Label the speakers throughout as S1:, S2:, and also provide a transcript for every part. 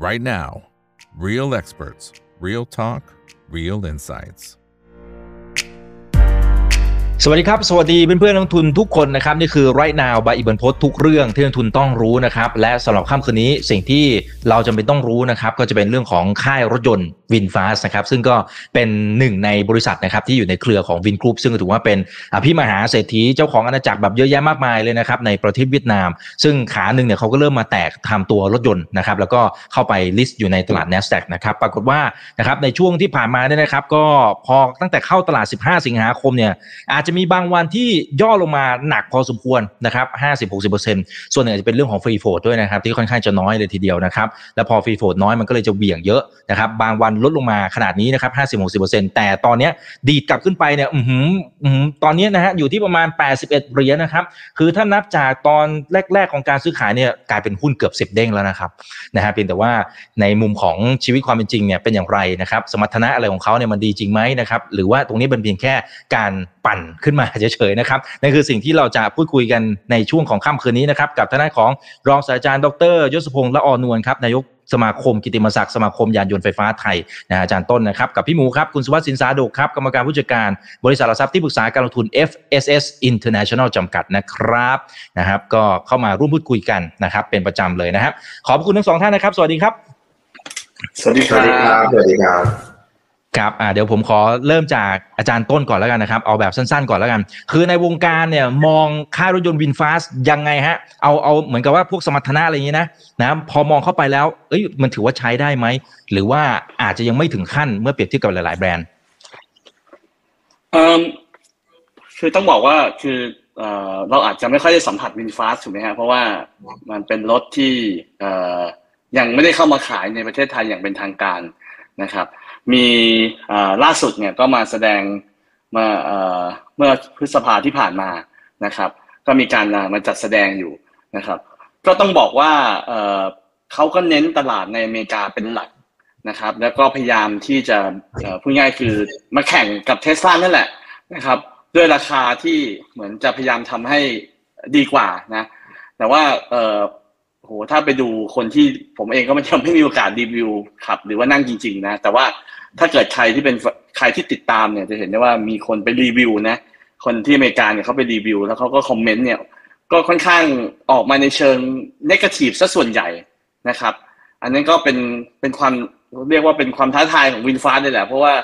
S1: right now. Real experts, real talk, real insights.
S2: สวัสดีครับ สวัสดีเพื่อนๆนักทุนทุกคนนะครับ นี่คือ right now บายอิบันพศทุกเรื่องที่นักทุนต้องรู้นะครับ และสำหรับค่ำคืนนี้สิ่งที่เราจำเป็นต้องรู้นะครับ ก็จะเป็นเรื่องของค่ายรถยนต์ วินฟาสนะครับซึ่งก็เป็นหนึ่งในบริษัทนะครับที่อยู่ในเครือของวินกรุ๊ปซึ่งถือว่าเป็นอภิมหาเศรษฐีเจ้าของอาณาจักรแบบเยอะแยะมากมายเลยนะครับในประเทศเวียดนาม ซึ่งขาหนึ่งเนี่ยเขาก็เริ่มมาแตกทำตัวรถยนต์นะครับแล้วก็เข้าไป list อยู่ในตลาด n a s d a q นะครับปรากฏว่านะครับในช่วงที่ผ่านมาเนี่ยนะครับก็พอตั้งแต่เข้าตลาด 15 สิงหาคมเนี่ยอาจจะมีบางวันที่ย่อลงมาหนักพอสมควรนะครับ50-60%ส่วนหนึ่งอาจจะเป็นเรื่องของ free float ด้วยนะครับที่ค่อนข้างจะน้อยเลยทีเดียวนะครับแล้วพอ free float น้อยมันก็เลยจะเหวี่ยงเยอะนะครับบางวันลดลงมาขนาดนี้นะครับ50-60%แต่ตอนนี้ดีดกลับขึ้นไปเนี่ยอือหืออือหือตอนนี้นะฮะอยู่ที่ประมาณ81เหรียญนะครับ คือถ้านับจากตอนแรก ๆของการซื้อขายเนี่ยกลายเป็นหุ้นเกือบ10เด้งแล้วนะครับนะฮะเพียงแต่ว่าในมุมของชีวิตความเป็นจริงเนี่ยเป็นอย่างไรนะครับสมรรถนะอะไรของเขาเนี่ยมันดีจริงไหมนะครับหรือว่าตรงนี้เป็นเพียงแค่การปั่นขึ้นมาเฉยๆนะครับนั่นคือสิ่งที่เราจะพูดคุยกันในช่วงของค่ำคืนนี้นะครับกับทนายของรองศาสตราจารย์ดรยศพงษ์ละออนวลครับนายก สมาคมกิติมศักดิ์สมาคมยานยนต์ไฟฟ้าไทยนะอาจารย์ต้นนะครับกับพี่หมูครับคุณสุวัสดิ์สินสาดกครับกรรมการผู้จัดการบริษัทหลักทรัพย์ที่ปรึกษาการลงทุน FSS International จำกัดนะครับนะครับก็เข้ามาร่วมพูดคุยกันนะครับเป็นประจำเลยนะครับขอบคุณทั้งสองท่านนะครับ สวัสดีครับ
S3: สวัสดีครับสวัสดีครับ
S2: ครับอ่าเดี๋ยวผมขอเริ่มจากอาจารย์ต้นก่อนแล้วกันนะครับ เอาแบบสั้นๆก่อนแล้วกัน คือในวงการเนี่ยมองค่ายรถยนต์วินฟาสยังไงฮะ เอาเอาเหมือนกับว่าพวกสมรรถนะอะไรอย่างนี้นะนะพอมองเข้าไปแล้ว เอ้ยมันถือว่าใช้ได้ไหม หรือว่าอาจจะยังไม่ถึงขั้นเมื่อเปรียบเทียบกับหลาย ๆ แบรนด์
S3: เอ่อคือต้องบอกว่าคือเอ่อเราอาจจะไม่ค่อยได้สัมผัสวินฟาสถูกไหมฮะเพราะว่ามันเป็นรถที่เอ่อยังไม่ได้เข้ามาขายในประเทศไทยอย่างเป็นทางการนะครับ มีล่าสุดเนี่ยก็มาแสดงมาเอ่อเมื่อพฤษภาที่ผ่านมานะครับ ก็มีการมาจัดแสดงอยู่นะครับ ก็ต้องบอกว่าเขาก็เน้นตลาดในอเมริกาเป็นหลักนะครับ แล้วก็พยายามที่จะพูดง่ายคือมาแข่งกับเทสลานั่นแหละนะครับ ด้วยราคาที่เหมือนจะพยายามทำให้ดีกว่านะแต่ว่า โหถ้าไปดูคนที่ผมเองก็ไม่ยังไม่มีโอกาสรีวิวขับ หรือว่านั่งจริง ๆ นะ แต่ว่าถ้าเกิดใครที่เป็นใครที่ติดตามเนี่ยจะเห็นได้ว่ามีคนไปรีวิวนะ คนที่อเมริกาเนี่ยเขาไปรีวิว แล้วเขาก็คอมเมนต์เนี่ยก็ค่อนข้างออกมาในเชิงนกาทีฟซะส่วนใหญ่นะครับ อันนั้นก็เป็นเป็นความเรียกว่าเป็นความท้าทายของวินฟ้าเลยแหละ เพราะว่า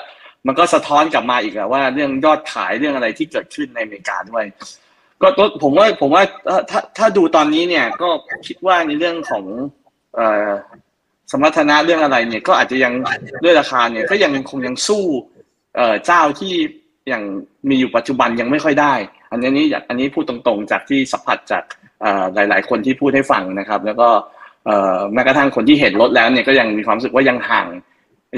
S3: มันก็สะท้อนกลับมาอีกอะว่าเรื่องยอดขายเรื่องอะไรที่เกิดขึ้นในอเมริกาด้วย ก็ผมว่าผมว่าถ้าถ้าดูตอนนี้เนี่ยก็คิดว่าในเรื่องของเอ่อสมรรถนะเรื่องอะไรเนี่ยก็อาจจะยังด้วยราคาเนี่ยก็ยังคงยังสู้เอ่อเจ้าที่อย่างมีอยู่ปัจจุบันยังไม่ค่อยได้ อันนี้อันนี้พูดตรงๆ จากที่สัมผัสจากหลาย ๆ คนที่พูดให้ฟังนะครับ แล้วก็แม้กระทั่งคนที่เห็นรถแล้วเนี่ยก็ยังมีความรู้สึกว่ายังห่าง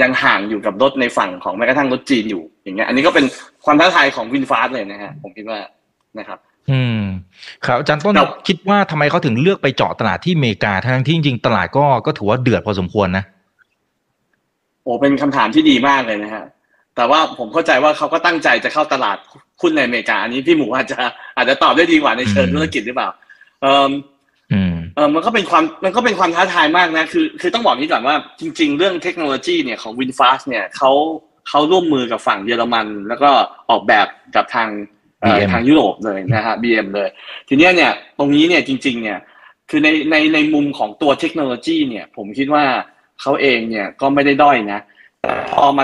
S3: ยังห่างอยู่กับรถในฝั่งของแม้กระทั่งรถจีนอยู่อย่างเงี้ยอันนี้ก็เป็นความท้าทายของวินฟาสเลยนะฮะผมคิดว่านะครับ
S2: อืมครับอาจารย์ต้นคิดว่าทำไมเขาถึงเลือกไปเจาะตลาดที่อเมริกาทั้งที่จริงๆตลาดก็ก็ถือว่าเดือดพอสมควรนะ
S3: โอ้เป็นคำถามที่ดีมากเลยนะฮะแต่ว่าผมเข้าใจว่าเขาก็ตั้งใจจะเข้าตลาดหุ้นในอเมริกาอันนี้พี่หมูอาจจะอาจจะตอบได้ดีกว่าในเชิงธุรกิจหรือเปล่า เออเออมันก็เป็นความมันก็เป็นความท้าทายมากนะ คือ คือต้องบอกนี้ก่อนว่าจริง ๆ เรื่องเทคโนโลยีเนี่ยของ WinFast เนี่ยเขาเขาร่วมมือกับฝั่งเยอรมัน แล้วก็ออกแบบกับทาง ทางยุโรปเลยนะฮะ BM เลย ทีนี้เนี่ยตรงนี้เนี่ยจริง ๆ เนี่ยคือในในในมุมของตัวเทคโนโลยีเนี่ย ผมคิดว่าเขาเองเนี่ยก็ไม่ได้ด้อยนะพอมา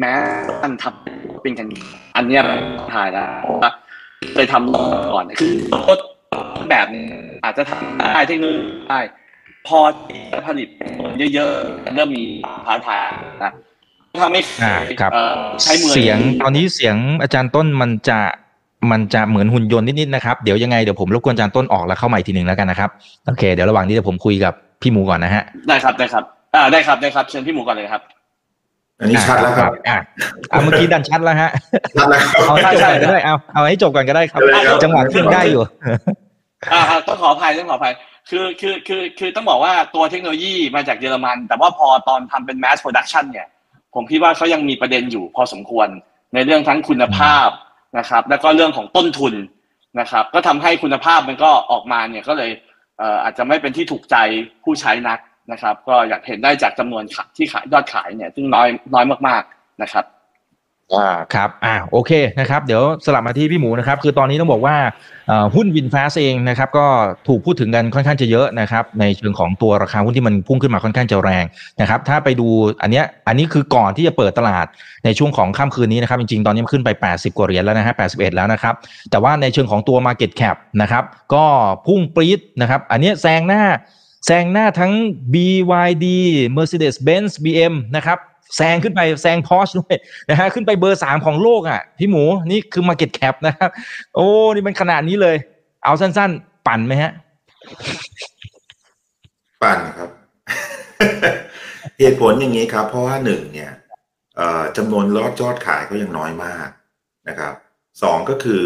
S3: แม้ท่านทำเป็นกัน อันเนี้ยถ่ายแล้วเคยทำก่อนคือแบบนี้อาจจะทำได้เทคโนโลยีได้พอผลิตเยอะๆเริ่มมีท้าทายนะทำให้
S2: ใช้มือเสียงตอนนี้เสียงอาจารย์ต้นมันจะ มันจะเหมือนหุ่นยนต์นิดๆนะครับ เดี๋ยวยังไงเดี๋ยวผมรบกวนอาจารย์ต้นออกแล้วเข้าใหม่ทีหนึ่งแล้วกันนะครับโอเคเดี๋ยวระหว่างนี้เดี๋ยวผมคุยกับพี่หมูก่อนนะฮะ
S3: ได้ครับได้ครับ อ่าได้ครับได้ครับเชิญพี่หมูก่อนเลยครับ
S4: อันนี้ชัดแล้วครับ
S2: อ่าเมื่อกี้ดันชัดแล้วฮะ
S4: ชัดแล้ว
S2: เอาให้จบก่อนก็ได้เอาเอาให้จบก่อนก็ได้ครับ จังหวะขึ้นได้อยู่
S3: อ่าต้องขออภัยต้องขออภัยคือคือคือคือต้องบอกว่าตัวเทคโนโลยีมาจากเยอรมัน แต่ว่าพอตอนทำเป็น mass production เนี่ย ผมคิดว่าเขายังมีประเด็นอยู่พอสมควรในเรื่องทั้งคุณภาพ นะครับ แล้วก็เรื่องของต้นทุนนะครับ ก็ทำให้คุณภาพมันก็ออกมาเนี่ยก็เลยเอออาจจะไม่เป็นที่ถูกใจผู้ใช้นักนะครับ ก็อยากเห็นได้จากจำนวนขายที่ขายยอดขายเนี่ยซึ่งน้อยน้อยมากๆนะครับ
S2: อ่าครับอ่าโอเคนะครับเดี๋ยวสลับมาที่พี่หมูนะครับ คือตอนนี้ต้องบอกว่าหุ้นวินฟ้าเองนะครับ ก็ถูกพูดถึงกันค่อนข้างจะเยอะนะครับ ในเชิงของตัวราคาหุ้นที่มันพุ่งขึ้นมาค่อนข้างจะแรงนะครับ ถ้าไปดูอันเนี้ยอันนี้คือก่อนที่จะเปิดตลาดในช่วงของค่ำคืนนี้นะครับ จริงๆ ตอนนี้มันขึ้นไป 80 กว่าเหรียญแล้วนะฮะ81 แล้วนะครับ แต่ว่าในเชิงของตัว Market Cap นะครับ ก็พุ่งปรี๊ดนะครับอันเนี้ยแซงหน้าแซงหน้าทั้ง BYD Mercedes-Benz BM นะครับ แซงขึ้นไปแซง Porsche ด้วยนะฮะขึ้นไปเบอร์สามของโลกอะพี่หมูนี่คือ Market Cap นะครับโอ้นี่มันขนาดนี้เลย เอาสั้น ๆ ปั่นไหมฮะ
S4: ปั่นครับเหตุผลอย่างนี้ครับ เพราะว่าหนึ่งเนี่ยจำนวนรอดยอดขายก็ยังน้อยมากนะครับสองก็คือ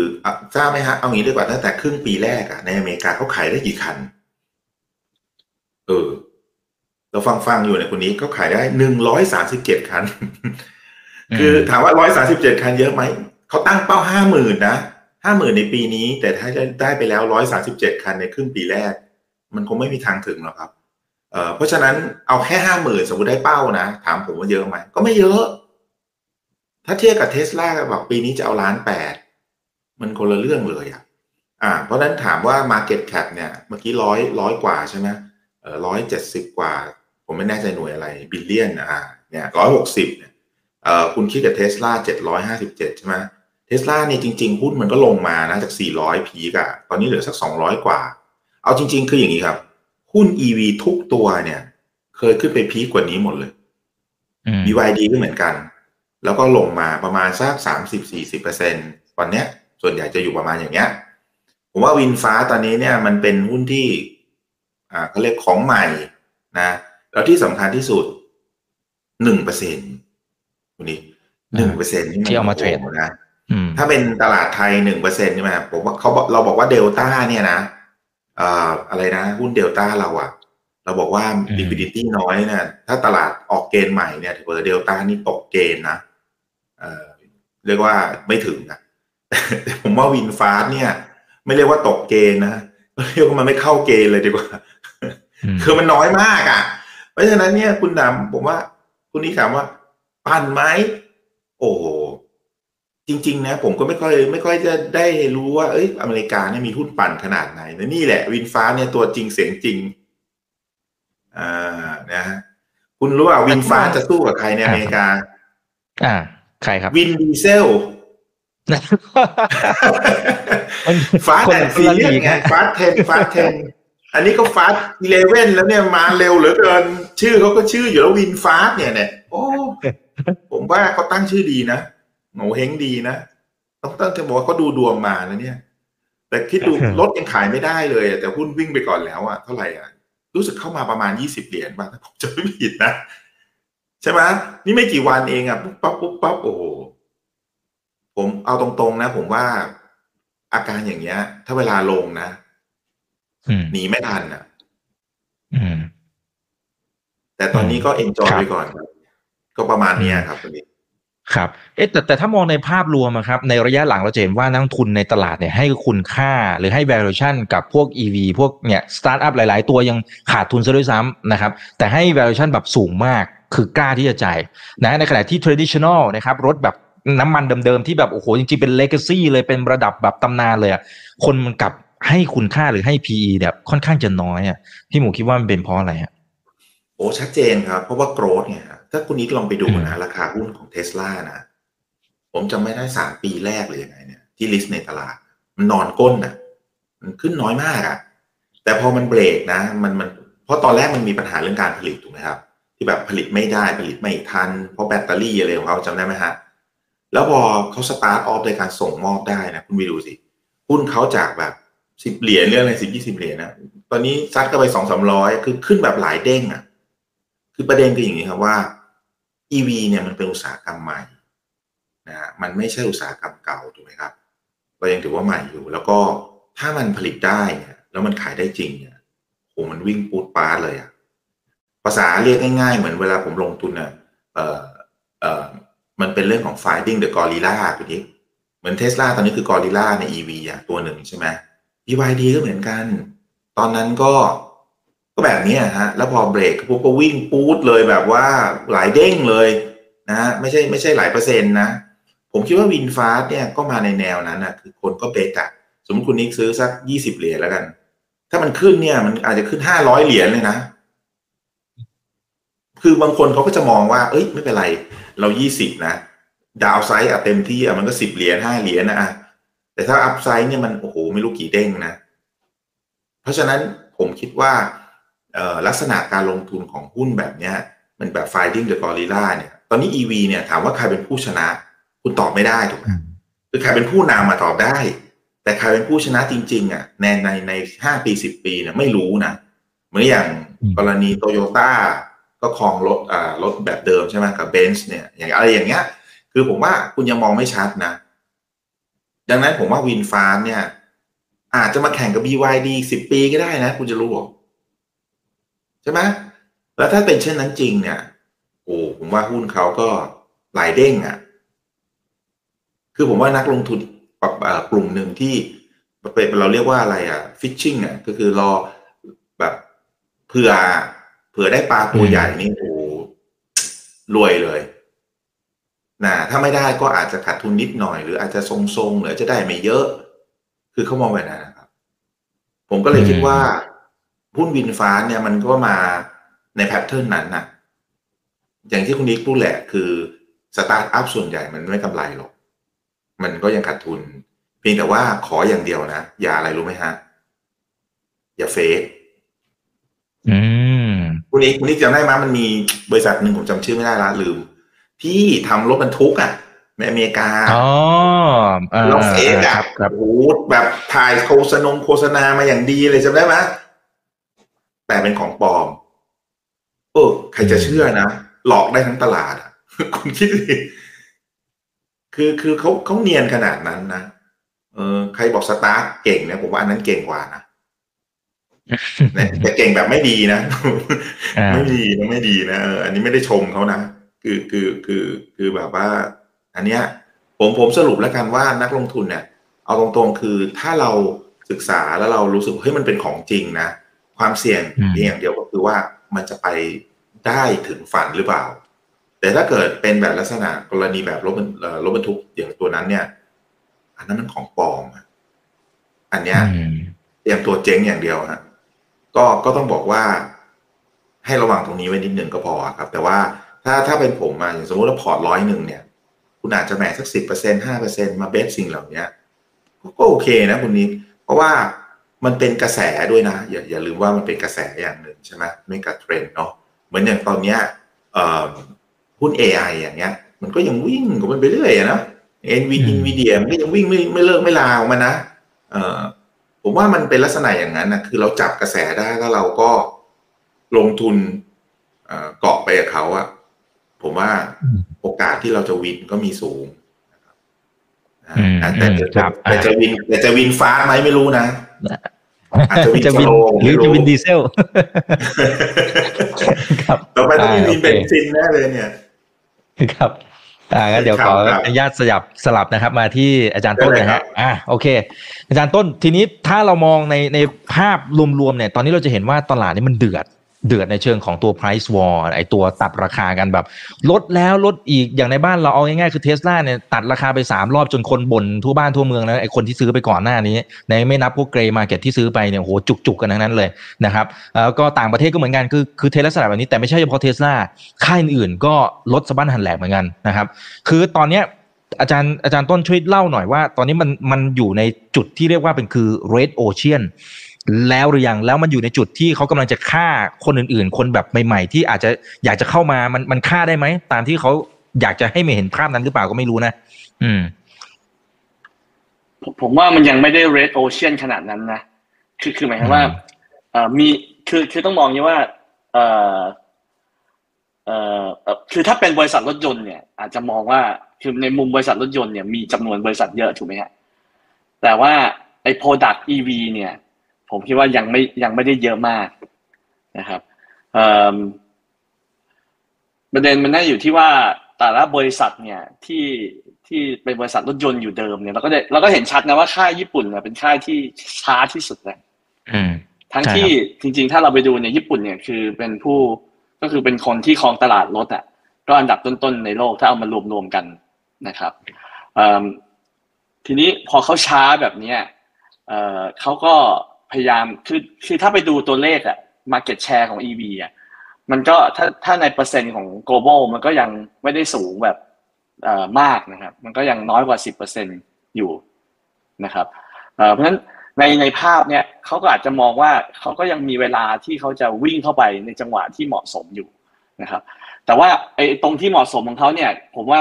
S4: ทราบไหมฮะเอางี้ดีกว่าตั้งแต่ครึ่งปีแรกอะในอเมริกาเขาขายได้กี่คัน เออ เราฟังฟังๆอยู่ในยคนนี้เขาขายได้หนึ่งร้อยสามสิบเจ็ดคัน คือถามว่าร้อยสาสิบเจ็ดคันเยอะไหม เขาตั้งเป้าห้าหมื่นนะห้าหมื่นในปีนี้ แต่ถ้าจะได้ไปแล้วร้อยสาสิบเจ็ดคันในครึ่งปีแรก มันคงไม่มีทางถึงหรอกครับเอ่อเพราะฉะนั้นเอาแค่ห้าหมื่นสมมติได้เป้านะ ถามผมว่าเยอะไหม ก็ไม่เยอะ ถ้าเทียบกับเทสลาก็บอกปีนี้จะเอาล้านแปดมันคนละเรื่องเลยอะอ่า เพราะฉะนั้นถามว่า Market Cap เนี่ย เมื่อกี้ร้อยร้อยกว่าใช่ไหมเออร้อยเจ็ดสิบกว่า ผมไม่แน่ใจหน่วยอะไร billion อ่าเนี่ยร้อยหกสิบเนี่ยเอ่อคุณคิดกับเทสลาเจ็ดร้อยห้าสิบเจ็ดใช่ไหมเทสลาเนี่ยจริงๆหุ้นมันก็ลงมานะจากสี่ร้อย peak อะตอนนี้เหลือสักสองร้อยกว่า เอาจริง ๆ คืออย่างนี้ครับ หุ้น EV ทุกตัวเนี่ย เคยขึ้นไป peak กว่านี้หมดเลย
S2: อืม
S4: BYD ก็เหมือนกัน แล้วก็ลงมาประมาณสักสามสิบสี่สิบเปอร์เซ็นวันเนี้ย ส่วนใหญ่จะอยู่ประมาณอย่างเงี้ยผมว่า VinFast ตอนนี้เนี่ยมันเป็นหุ้นที่ อ่าเขาเรียกของใหม่นะ แล้วที่สำคัญที่สุดหนึ่งเปอร์เซ็นต์คุณนี้หนึ่งเปอร์เซ็นต์นี่มัน
S2: ที่เอามาเทรด
S4: โโหนะ
S2: อืม
S4: ถ้าเป็นตลาดไทยหนึ่งเปอร์เซ็นใช่ไหมครับผมว่าเขาบอกเราบอกว่าเดลต้าเนี่ยนะเอ่ออะไรนะ หุ้นเดลต้าเราอะเราบอกว่า
S2: อืม
S4: liquidity น้อยเนี่ยถ้าตลาดออกเกณฑ์ใหม่เนี่ยถือว่าเดลต้านี่ตกเกณฑ์นะเอ่อเรียกว่าไม่ถึงนะแต่ผมว่าวินฟาสเนี่ย ไม่เรียกว่าตกเกณฑ์นะเรียกว่ามันไม่เข้าเกณฑ์เลยดีกว่า
S2: อืม
S4: คือมันน้อยมากอะ เพราะฉะนั้นเนี่ยคุณดำผมว่า คุณนี้ถามว่า ปั่นไหมโอ้โหจริง ๆ นะ ผมก็ไม่ค่อยไม่ค่อยจะได้รู้ว่าเอ้ยอเมริกาเนี่ยมีหุ้นปั่นขนาดไหนนะนี่แหละ วินฟ้าเนี่ยตัวจริงเสียงจริง อ่านะฮะคุณรู้ว่าวินฟ้าจะสู้กับใครในอเมริกา
S2: อ่า ใครครับ
S4: วินดีเซล
S2: มัน
S4: Fast and Furious
S2: คนละ
S4: ลี
S2: ก
S4: ไง
S2: นะ
S4: Fast Ten Fast Ten อันนี้ก็ Fast Eleven แล้วเนี่ยมาเร็วเหลือเกิน ชื่อเขาก็ชื่ออยู่แล้ว VinFast เนี่ยเนี่ยโอ้ผมว่าเขาตั้งชื่อดีนะโหงวเฮ้งดีนะต้องตั้งจะบอกว่าเขาดูดวงมานะเนี่ย แต่คิดดูรถยังขายไม่ได้เลยอะแต่หุ้นวิ่งไปก่อนแล้วอะเท่าไหร่อะรู้สึกเข้ามาประมาณยี่สิบเหรียญบ้างถ้าผมจะไม่ผิดนะใช่ไหมนี่ไม่กี่วันเองอะปุ๊บปั๊บปุ๊บปั๊บโอ้โหผมเอาตรงๆนะ ผมว่าอาการอย่างเงี้ย ถ้าเวลาลงนะ
S2: อืม
S4: หนีไม่ทันอะ
S2: อืม
S4: แต่ตอนนี้ก็ enjoy
S2: ครับ
S4: ไปก่อนครับ ก็ประมาณเนี้ยครับตอนนี้
S2: ครับ เอ๊ะแต่แต่ถ้ามองในภาพรวมอะครับ ในระยะหลังเราจะเห็นว่านักลงทุนในตลาดเนี่ยให้คุณค่าหรือให้ valuation กับพวก EV พวกเนี่ยสตาร์ทอัพหลาย ๆ ตัวยังขาดทุนซะด้วยซ้ำนะครับ แต่ให้ valuation แบบสูงมากคือกล้าที่จะจ่ายนะในขณะที่ traditional นะครับรถแบบน้ำมันเดิมๆที่แบบโอ้โหจริงๆเป็น legacy เลยเป็นระดับแบบตำนานเลยอะคนมันกลับ ให้คุณค่าหรือให้ PE เนี่ยค่อนข้างจะน้อยอะพี่หมูคิดว่ามันเป็นเพราะอะไรฮะ
S4: โอ้ชัดเจนครับ เพราะว่าโกรธเนี่ยฮะถ้าคุณนิกลองไปดู
S2: อื
S4: นะ
S2: ม
S4: ราคาหุ้นของเทสลานะ ผมจำไม่ได้สามปีแรกเลยยังไงเนี่ยที่ลิสต์ในตลาด มันนอนก้นอะมันขึ้นน้อยมากอะ แต่พอมันเบรกนะ มันมันเพราะตอนแรกมันมีปัญหาเรื่องการผลิตถูกไหมครับ ที่แบบผลิตไม่ได้ผลิตไม่ทัน เพราะแบตเตอรี่อะไรของเขาจำได้ไหมฮะแล้วพอเขาสตาร์ทออฟโดยการส่งมอบได้นะ คุณไปดูสิหุ้นเขาจากแบบ สิบเหรียญเรื่องอะไรสิบยี่สิบเหรียญนะตอนนี้ซัดเข้าไปสองสามร้อยคือขึ้นแบบหลายเด้งอะ คือประเด็นคืออย่างนี้ครับว่า EV เนี่ยมันเป็นอุตสาหกรรมใหม่นะฮะมันไม่ใช่อุตสาหกรรมเก่าถูกไหมครับเรายังถือว่าใหม่อยู่ แล้วก็ถ้ามันผลิตได้เนี่ยแล้วมันขายได้จริงเนี่ยโหมันวิ่งปูดปาร์เลยอะภาษาเรียกง่ายๆ เหมือนเวลาผมลงทุนเนี่ยเออเออมันเป็นเรื่องของ finding the gorilla คุณนี้เหมือนเทสลาตอนนี้คือ gorilla ใน EV อะตัวหนึ่งใช่ไหม BYD ก็เหมือนกัน ตอนนั้นก็ก็แบบนี้ฮะ แล้วพอเบรกปุ๊บก็วิ่งปู๊ดเลยแบบว่าหลายเด้งเลยนะฮะไม่ใช่ไม่ใช่หลายเปอร์เซ็นต์นะ ผมคิดว่าวินฟาสเนี่ยก็มาในแนวนั้นนะคือคนก็เบรกอะสมมติคุณนิกซื้อสักยี่สิบเหรียญแล้วกัน ถ้ามันขึ้นเนี่ย มันอาจจะขึ้นห้าร้อยเหรียญเลยนะ คือบางคนเขาก็จะมองว่า เอ้ย ไม่เป็นไร เรายี่สิบนะดาวไซด์อะเต็มที่อะมันก็สิบเหรียญห้าเหรียญนะอะแต่ถ้าอัพไซด์เนี่ยมันโอ้โห ไม่รู้กี่เด้งนะ เพราะฉะนั้นผมคิดว่าลักษณะการลงทุนของหุ้นแบบเนี้ยมันแบบ finding the gorilla เนี่ย ตอนนี้ EV เนี่ยถามว่าใครเป็นผู้ชนะ คุณตอบไม่ได้ถูกไหมคือใครเป็นผู้นำมาตอบได้ แต่ใครเป็นผู้ชนะจริง ๆอะในในในห้าปีสิบปีเนี่ยไม่รู้นะเหมือนอย่างกรณีโตโยต้าก็ครองรถอ่ารถแบบเดิมใช่ไหมกับเบนซ์เนี่ยอย่างอะไรอย่างเงี้ย คือผมว่าคุณยังมองไม่ชัดนะ ดังนั้นผมว่าวินฟาร์เนี่ย อาจจะมาแข่งกับ BYD สิบปีก็ได้นะ คุณจะรู้หรอใช่ไหมแล้วถ้าเป็นเช่นนั้นจริงเนี่ย โอ้ผมว่าหุ้นเขาก็หลายเด้งอะ่ะ คือผมว่านักลงทุนกลุ่มหนึ่งที่เป็นเราเรียกว่าอะไรอะ่ะฟิชชิ่งอะก็คือรอแบบเผื่อเผื่อได้ปลาตัวใหญ่นี่โอ้รวยเลยนะถ้าไม่ได้ก็อาจจะขาดทุนนิดหน่อย หรืออาจจะทรงๆหรืออาจจะได้ไม่เยอะ คือเขามองแบบนั้นนะครับ ผมก็เลยคิดว่าหุ้นวินฟ้าเนี่ยมันก็มาในแพทเทิร์นนั้นนะอย่างที่คุณนิกพูดแหละคือสตาร์ทอัพส่วนใหญ่มันไม่กำไรหรอก มันก็ยังขาดทุน เพียงแต่ว่าขออย่างเดียวนะ อย่าอะไรรู้ไหมฮะ อย่าเฟก
S2: อืม
S4: คุณนิกคุณนิกจำได้ไหมมันมีบริษัทหนึ่งผมจำชื่อไม่ได้ละลืม ที่ทำรถบรรทุกอะ ในอเมริกา
S2: อ๋อ
S4: เรา fake อะโอ้แบบถ่ายโฆษณาโฆษณามาอย่างดีเลยจำได้ไหมแต่เป็นของปลอมเออใครจะเชื่อนะ หลอกได้ทั้งตลาดคุณคิดดิคือคือเขาเขาเนียนขนาดนั้นนะเออใครบอก STARK เก่งเนี่ยผมว่าอันนั้นเก่งกว่านะแต่เก่งแบบไม่ดีนะ ไม่ดีนะไม่ดีนะเอออันนี้ไม่ได้ชมเขานะคือคือคือคือแบบว่า อันเนี้ยผมผมสรุปแล้วกันว่านักลงทุนเนี่ย เอาตรงๆคือถ้าเราศึกษาแล้วเรารู้สึกเฮ้ยมันเป็นของจริงนะ ความเสี่ยงเพียงอย่างเดียวก็คือว่ามันจะไปได้ถึงฝันหรือเปล่า แต่ถ้าเกิดเป็นแบบลักษณะกรณีแบบรถรถบรรทุกอย่างตัวนั้นเนี่ย อันนั้นมันของปลอมอันเนี้ยเตรียมตัวเจ๊งอย่างเดียวฮะก็ก็ต้องบอกว่า ให้ระวังตรงนี้ไว้นิดหนึ่งก็พอครับ แต่ว่าถ้าถ้าเป็นผมมาอย่างสมมติว่าพอร์ตร้อยหนึ่งเนี่ย คุณอาจจะแบ่งสักสิบเปอร์เซ็นห้าเปอร์เซ็นมา bet สิ่งเหล่านี้ก็โอเคนะคุณนิกเพราะว่ามันเป็นกระแสด้วยนะ อย่าอย่าลืมว่ามันเป็นกระแสอย่างหนึ่งใช่ไหม mega trend เนาะเหมือนอย่างตอนเนี้ยหุ้น AI อย่างเงี้ย มันก็ยังวิ่งของมันไปเรื่อยนะNV NVIDIA มันก็ยังวิ่งไม่ไม่เลิกไม่ลาออกมานะเออผมว่ามันเป็นลักษณะอย่างนั้นนะคือเราจับกระแสได้แล้วเราก็ลงทุนเกาะไปกับเขาอะผมว่า โอกาสที่เราจะ win ก็มีสูงแต่แต่จะวินแต่จะวินฟ้าไหมไม่รู้นะอาจจะ win
S2: จะ
S4: win
S2: หรือจะวินดีเซล
S4: ครับต่อไปต้องมีวินเบนซินแน่เลยเนี่ย
S2: ครับอ่างั้นเดี๋ยวขออนุญาตสยับสลับนะครับ มาที่อาจารย์ต้นนะฮะอ่าโอเค อาจารย์ต้นทีนี้ถ้าเรามองในในภาพรวมๆเนี่ย ตอนนี้เราจะเห็นว่าตลาดนี้มันเดือด เดือดในเชิงของตัว price war ไอตัวตัดราคากันแบบ ลดแล้วลดอีกอย่างในบ้านเราเอาง่ายๆคือเทสลาเนี่ยตัดราคาไป 3 รอบจนคนบ่นทั่วบ้านทั่วเมืองแล้วไอคนที่ซื้อไปก่อนหน้านี้ในไม่นับพวกเกรย์มาเก็ตที่ซื้อไปเนี่ยโหจุกๆกันทั้งนั้นเลยนะครับแล้วก็ต่างประเทศก็เหมือนกันคือคือเทสลาแบบนี้แต่ไม่ใช่เฉพาะเทสลาค่ายอื่นก็ลดสะบั้นหันแหลกเหมือนกันนะครับคือตอนเนี้ยอาจารย์อาจารย์ต้นช่วยเล่าหน่อยว่า ตอนนี้มันมันอยู่ในจุดที่เรียกว่าเป็นคือ red ocean แล้วหรือยังแล้วมันอยู่ในจุดที่เขากำลังจะฆ่าคนอื่น ๆ คนแบบใหม่ ๆ ที่อาจจะอยากจะเข้ามามันมันฆ่าได้ไหมตามที่เขาอยากจะให้ไม่เห็นภาพนั้นหรือเปล่าก็ไม่รู้นะอืม
S3: ผมว่ามันยังไม่ได้ red ocean ขนาดนั้นนะคือคือหมายความว่าเอ่อมีคือคือต้องมองอย่างว่า เอ่อเอ่อคือถ้าเป็นบริษัทรถยนต์เนี่ย อาจจะมองว่าคือในมุมบริษัทรถยนต์เนี่ยมีจำนวนบริษัทเยอะถูกไหมฮะแต่ว่าไอ้ product EV เนี่ย ผมคิดว่ายังไม่ยังไม่ได้เยอะมากนะครับประเด็นมันน่าอยู่ที่ว่าแต่ละบริษัทเนี่ยที่ที่เป็นบริษัทรถยนต์อยู่เดิมเนี่ยเราก็ได้เราก็เห็นชัดนะว่าค่ายญี่ปุ่นเนี่ยเป็นค่ายที่ช้าที่สุดเลยทั้งที่จริง ๆ ถ้าเราไปดูเนี่ยญี่ปุ่นเนี่ยคือเป็นผู้ก็คือเป็นคนที่ครองตลาดรถอะก็อันดับต้นๆในโลกถ้าเอามารวมๆกันนะครับทีนี้พอเขาช้าแบบเนี้ยเขาก็ พยายามคือคือถ้าไปดูตัวเลขอะ market share ของ EV อะมันก็ถ้าถ้าในเปอร์เซ็นต์ของ global มันก็ยังไม่ได้สูงแบบมากนะครับ มันก็ยังน้อยกว่า 10%อยู่นะครับเพราะฉะนั้นในในภาพเนี่ยเขาก็อาจจะมองว่าเขาก็ยังมีเวลาที่เขาจะวิ่งเข้าไปในจังหวะที่เหมาะสมอยู่นะครับ แต่ว่าไอ้ตรงที่เหมาะสมของเขาเนี่ย ผมว่า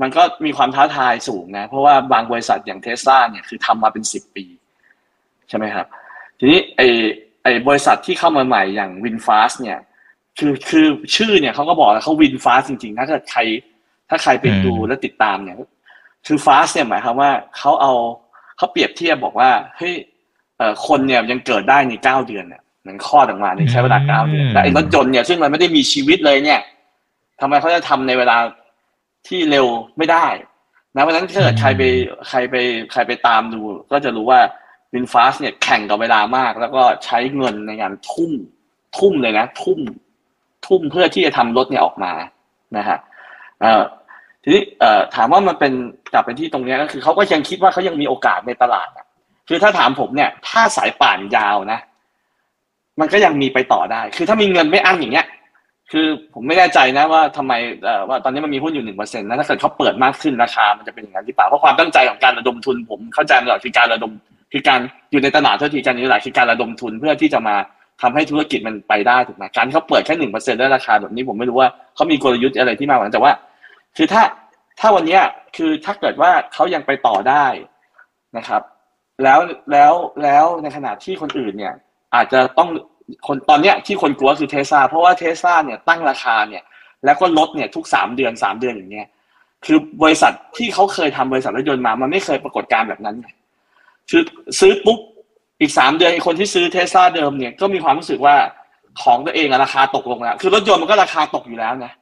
S3: มันก็มีความท้าทายสูงนะ เพราะว่าบางบริษัทอย่างเทสลาเนี่ยคือทำมาเป็นสิบปี ใช่ไหมครับ ทีนี้ไอ้ไอ้บริษัทที่เข้ามาใหม่อย่างวินฟาสเนี่ย คือคือชื่อเนี่ยเขาก็บอกแล้วเขาวินฟาสจริงๆ ถ้าเกิดใคร ถ้าใครไปดูและติดตามเนี่ย คือฟาสเนี่ยหมายความว่าเขาเอาเขาเปรียบเทียบบอกว่าเฮ้ยคนเนี่ยยังเกิดได้ในเก้าเดือนเนี่ยมันข้อออกมาในใช้เวลาเก้าเดือนแต่ไอ้รถยนต์เนี่ยซึ่งมันไม่ได้มีชีวิตเลยเนี่ยทำไมเขาจะทำในเวลาที่เร็วไม่ได้นะเพราะฉะนั้นถ้าเกิดใครไปใครไปใครไปตามดู ก็จะรู้ว่า วินฟาสเนี่ยแข่งกับเวลามาก แล้วก็ใช้เงินในการทุ่มทุ่มเลยนะ ทุ่มทุ่มเพื่อที่จะทำรถเนี่ยออกมานะฮะทีนี้ถามว่ามันเป็นกลับไปที่ตรงนี้ก็คือเขาก็ยังคิดว่าเขายังมีโอกาสในตลาดคือถ้าถามผมเนี่ย ถ้าสายป่านยาวนะ มันก็ยังมีไปต่อได้ คือถ้ามีเงินไม่อั้นอย่างเงี้ย คือผมไม่แน่ใจนะว่าทำไมว่าตอนนี้มันมีหุ้นอยู่หนึ่งเปอร์เซ็นต์นะถ้าเกิดเขาเปิดมากขึ้นราคา มันจะเป็นอย่างนั้นหรือเปล่าเพราะความตั้งใจของการระดมทุนผมเข้าใจมาตลอดคือการระดม คือการอยู่ในตลาดเท่าที่การอยู่หลายคือการระดมทุนเพื่อที่จะมาทำให้ธุรกิจมันไปได้ถูกไหมการเขาเปิดแค่หนึ่งเปอร์เซ็นต์ได้ราคาแบบนี้ผมไม่รู้ว่าเขามีกลยุทธ์อะไรที่มากกว่าแต่ว่า คือถ้าถ้าวันนี้คือถ้าเกิดว่าเขายังไปต่อได้นะครับ แล้วแล้วแล้วในขณะที่คนอื่นเนี่ย อาจจะต้องคนตอนเนี้ยที่คนกลัวคือเทสลาเพราะว่าเทสลาเนี่ยตั้งราคาเนี่ย แล้วก็ลดเนี่ยทุกสามเดือนสามเดือนอย่างเงี้ยคือบริษัทที่เขาเคยทำบริษัทรถยนต์มา มันไม่เคยปรากฏการแบบนั้น คือซื้อปุ๊บอีกสามเดือนคนที่ซื้อเทสลาเดิมเนี่ยก็มีความรู้สึกว่าของตัวเองราคาตกลงแล้วคือรถยนต์มันก็ราคาตกอยู่แล้วนะ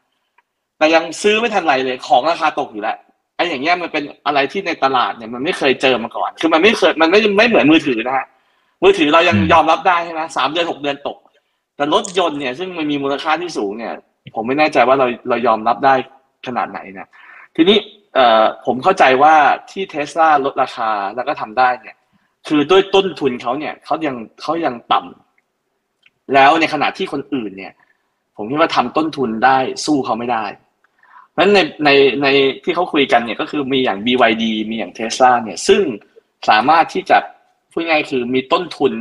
S3: แต่ยังซื้อไม่ทันไรเลยของราคาตกอยู่แล้วไอ้อย่างเงี้ยมันเป็นอะไรที่ในตลาดเนี่ยมันไม่เคยเจอมาก่อน คือมันไม่เคยมันไม่ไม่เหมือนมือถือนะฮะมือถือเรายังยอมรับได้ใช่ไหมสามเดือนหกเดือนตก แต่รถยนต์เนี่ยซึ่งมันมีมูลค่าที่สูงเนี่ย ผมไม่แน่ใจว่าเราเรายอมรับได้ขนาดไหนเนี่ยทีนี้เอ่อ ผมเข้าใจว่าที่เทสลาลดราคาแล้วก็ทำได้เนี่ย คือด้วยต้นทุนเขาเนี่ยเขายังเขายังต่ำแล้วในขณะที่คนอื่นเนี่ย ผมคิดว่าทำต้นทุนได้สู้เขาไม่ได้เพราะฉะนั้นในในในที่เขาคุยกันเนี่ยก็คือมีอย่าง BYD มีอย่างเทสลาเนี่ยซึ่งสามารถที่จะพูดง่ายคือมีต้นทุน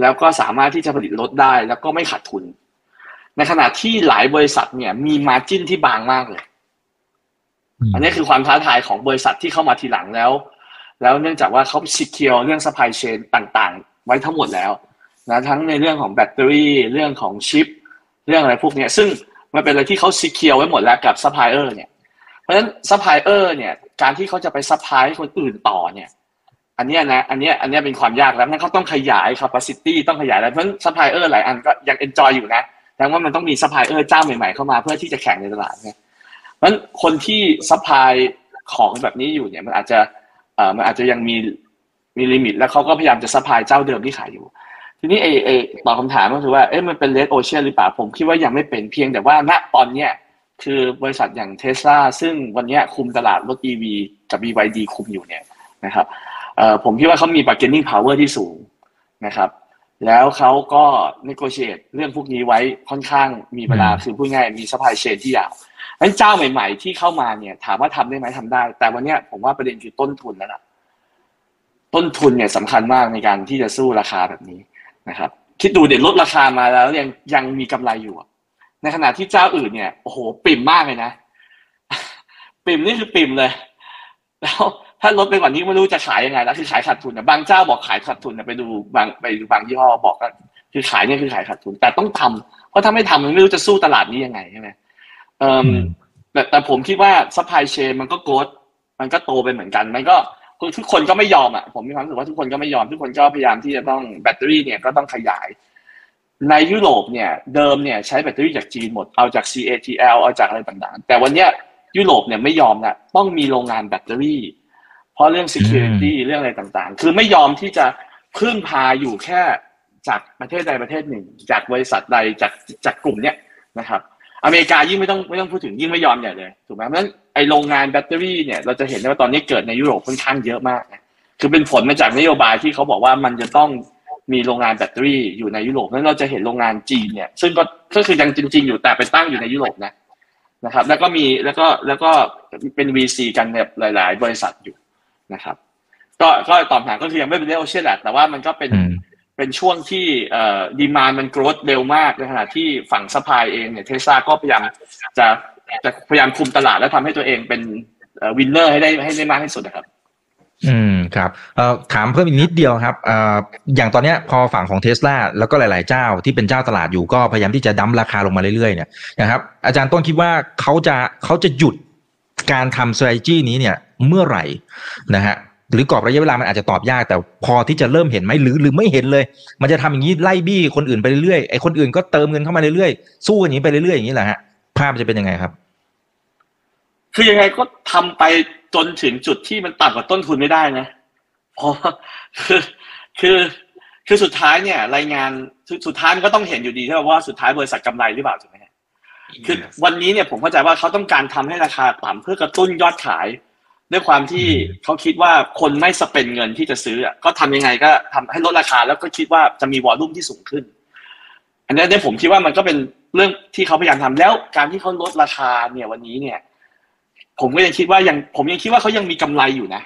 S3: แล้วก็สามารถที่จะผลิตรถได้ แล้วก็ไม่ขาดทุน ในขณะที่หลายบริษัทเนี่ยมี margin ที่บางมากเลย อันนี้คือความท้าทายของบริษัทที่เข้ามาทีหลังแล้ว แล้วเนื่องจากว่าเขา secure เรื่อง supply chain ต่างๆ ไว้ทั้งหมดแล้วนะทั้งในเรื่องของแบตเตอรี่เรื่องของชิป เรื่องอะไรพวกนี้ซึ่งมันเป็นอะไรที่เขา secure ไว้หมดแล้วกับซัพพลายเออร์เนี่ยเพราะฉะนั้นซัพพลายเออร์เนี่ยการที่เขาจะไป supply คนอื่นต่อเนี่ยอันนี้นะอันนี้อันนี้เป็นความยากแล้วนั่นเขาต้องขยาย capacity ต้องขยายแล้วเพราะซัพพลายเออร์หลายอันก็ยัง enjoy อยู่นะแต่ว่ามันต้องมีซัพพลายเออร์เจ้าใหม่ๆเข้ามาเพื่อที่จะแข่งในตลาดเนี่ย เพราะคนที่ supply ของแบบนี้อยู่เนี่ยมันอาจจะเอ่อมันอาจจะยังมีมี limit แล้วเขาก็พยายามจะ supply เจ้าเดิมที่ขายอยู่ ทีนี้เอเอตอบคำถามก็คือว่าเอ๊ะมันเป็น red ocean หรือเปล่าผมคิดว่ายังไม่เป็นเพียงแต่ว่าณตอนเนี้ยคือบริษัทอย่างเทสลาซึ่งวันนี้คุมตลาดรถ EV กับ BYD คุมอยู่เนี่ยนะครับผมคิดว่าเขามี bargaining power ที่สูงนะครับ แล้วเขาก็ negotiate เรื่องพวกนี้ไว้ค่อนข้างมีเวลาคือพูดง่ายมี supply chain ที่ยาว นั้นเจ้าใหม่ ๆ ที่เข้ามาเนี่ย ถามว่าทำได้ไหมทำได้ แต่วันนี้ผมว่าประเด็นคือต้นทุนแล้วนะต้นทุนเนี่ยสำคัญมากในการที่จะสู้ราคาแบบนี้นะครับ คิดดูเด็ดลดราคามาแล้วยังยังมีกำไรอยู่ในขณะที่เจ้าอื่นเนี่ยโอ้โหปิ่มมากเลยนะ ปิ่มนี่คือปิ่มเลย แล้วถ้าลดไปกว่านี้ไม่รู้จะขายยังไงแล้วคือขายขาดทุนนะบางเจ้าบอกขายขาดทุนนะไปดูบางไปดูบางยี่ห้อบอกก็คือขายเนี่ยคือขายขาดทุน แต่ต้องทำเพราะถ้าไม่ทำมันไม่รู้จะสู้ตลาดนี้ยังไงใช่ไหม แต่แต่ผมคิดว่า supply chain มันก็ grow มันก็โตไปเหมือนกัน มันก็ทุกคนก็ไม่ยอมอะผมมีความรู้สึกว่าทุกคนก็ไม่ยอมทุกคนก็พยายามที่จะต้องแบตเตอรี่เนี่ยก็ต้องขยาย ในยุโรปเนี่ยเดิมเนี่ยใช้แบตเตอรี่จากจีนหมดเอาจาก CATL เอาจากอะไรต่างๆ แต่วันเนี้ยยุโรปเนี่ยไม่ยอมละต้องมีโรงงานแบตเตอรี่ เพราะเรื่อง security เรื่องอะไรต่างๆ คือไม่ยอมที่จะพึ่งพาอยู่แค่จากประเทศใดประเทศหนึ่ง จากบริษัทใดจากจากกลุ่มเนี้ยนะครับ อเมริกายิ่งไม่ต้องไม่ต้องพูดถึงยิ่งไม่ยอมใหญ่เลยถูกไหมเพราะฉะนั้นไอโรงงานแบตเตอรี่เนี่ยเราจะเห็นได้ว่าตอนนี้เกิดในยุโรปค่อนข้างเยอะมากนะคือเป็นผลมาจากนโยบายที่เขาบอกว่ามันจะต้องมีโรงงานแบตเตอรี่อยู่ในยุโรปเพราะฉะนั้นเราจะเห็นโรงงานจีนเนี่ย ซึ่งก็ก็คือยังจีน ๆ อยู่แต่ไปตั้งอยู่ในยุโรปนะนะครับ แล้วก็มีแล้วก็แล้วก็เป็น VC กันแบบหลาย ๆ บริษัทอยู่นะครับ ก็ก็ตอบถามก็คือยังไม่เป็น red ocean แหละแต่ว่ามันก็เป็น เป็นช่วงที่ demand มัน growth เร็วมากในขณะที่ฝั่ง supply เองเนี่ยเทสลาก็พยายามจะจะพยายามคุมตลาดและทำให้ตัวเองเป็น winner ให้ได้ให้ได้มากที่สุดนะครับ
S2: อืมครับเอ่อถามเพิ่มอีกนิดเดียวครับเอ่ออย่างตอนเนี้ยพอฝั่งของเทสลาแล้วก็หลาย ๆ เจ้าที่เป็นเจ้าตลาดอยู่ก็พยายามที่จะดั้มราคาลงมาเรื่อย ๆ เนี่ยนะครับอาจารย์ต้นคิดว่าเขาจะเขาจะหยุดการทำ strategy นี้เนี่ยเมื่อไหร่นะฮะ หรือกรอบระยะเวลามันอาจจะตอบยาก แต่พอที่จะเริ่มเห็นไหมหรือหรือไม่เห็นเลย มันจะทำอย่างนี้ไล่บี้คนอื่นไปเรื่อยๆไอ้คนอื่นก็เติมเงินเข้ามาเรื่อยๆสู้กันอย่างนี้ไปเรื่อยๆอย่างนี้แหละฮะภาพมันจะเป็นยังไงครับ
S3: คือยังไงก็ทำไปจนถึงจุดที่มันต่ำกว่าต้นทุนไม่ได้นะเพราะว่าคือคือคือสุดท้ายเนี่ย รายงานสุดสุดท้ายมันก็ต้องเห็นอยู่ดีใช่ไหมว่าสุดท้ายบริษัทกำไรหรือเปล่าถูกไหมฮะคือวันนี้เนี่ยผมเข้าใจว่าเขาต้องการทำให้ราคาต่ำเพื่อกระตุ้นยอดขาย ด้วยความที่เขาคิดว่าคนไม่สเปนเงินที่จะซื้ออะก็ทำยังไงก็ทำให้ลดราคา แล้วก็คิดว่าจะมีวอลลุ่มที่สูงขึ้น อันนี้เนี่ยผมคิดว่ามันก็เป็นเรื่องที่เขาพยายามทำแล้วการที่เขาลดราคาเนี่ยวันนี้เนี่ย ผมก็ยังคิดว่ายังผมยังคิดว่าเขายังมีกำไรอยู่นะ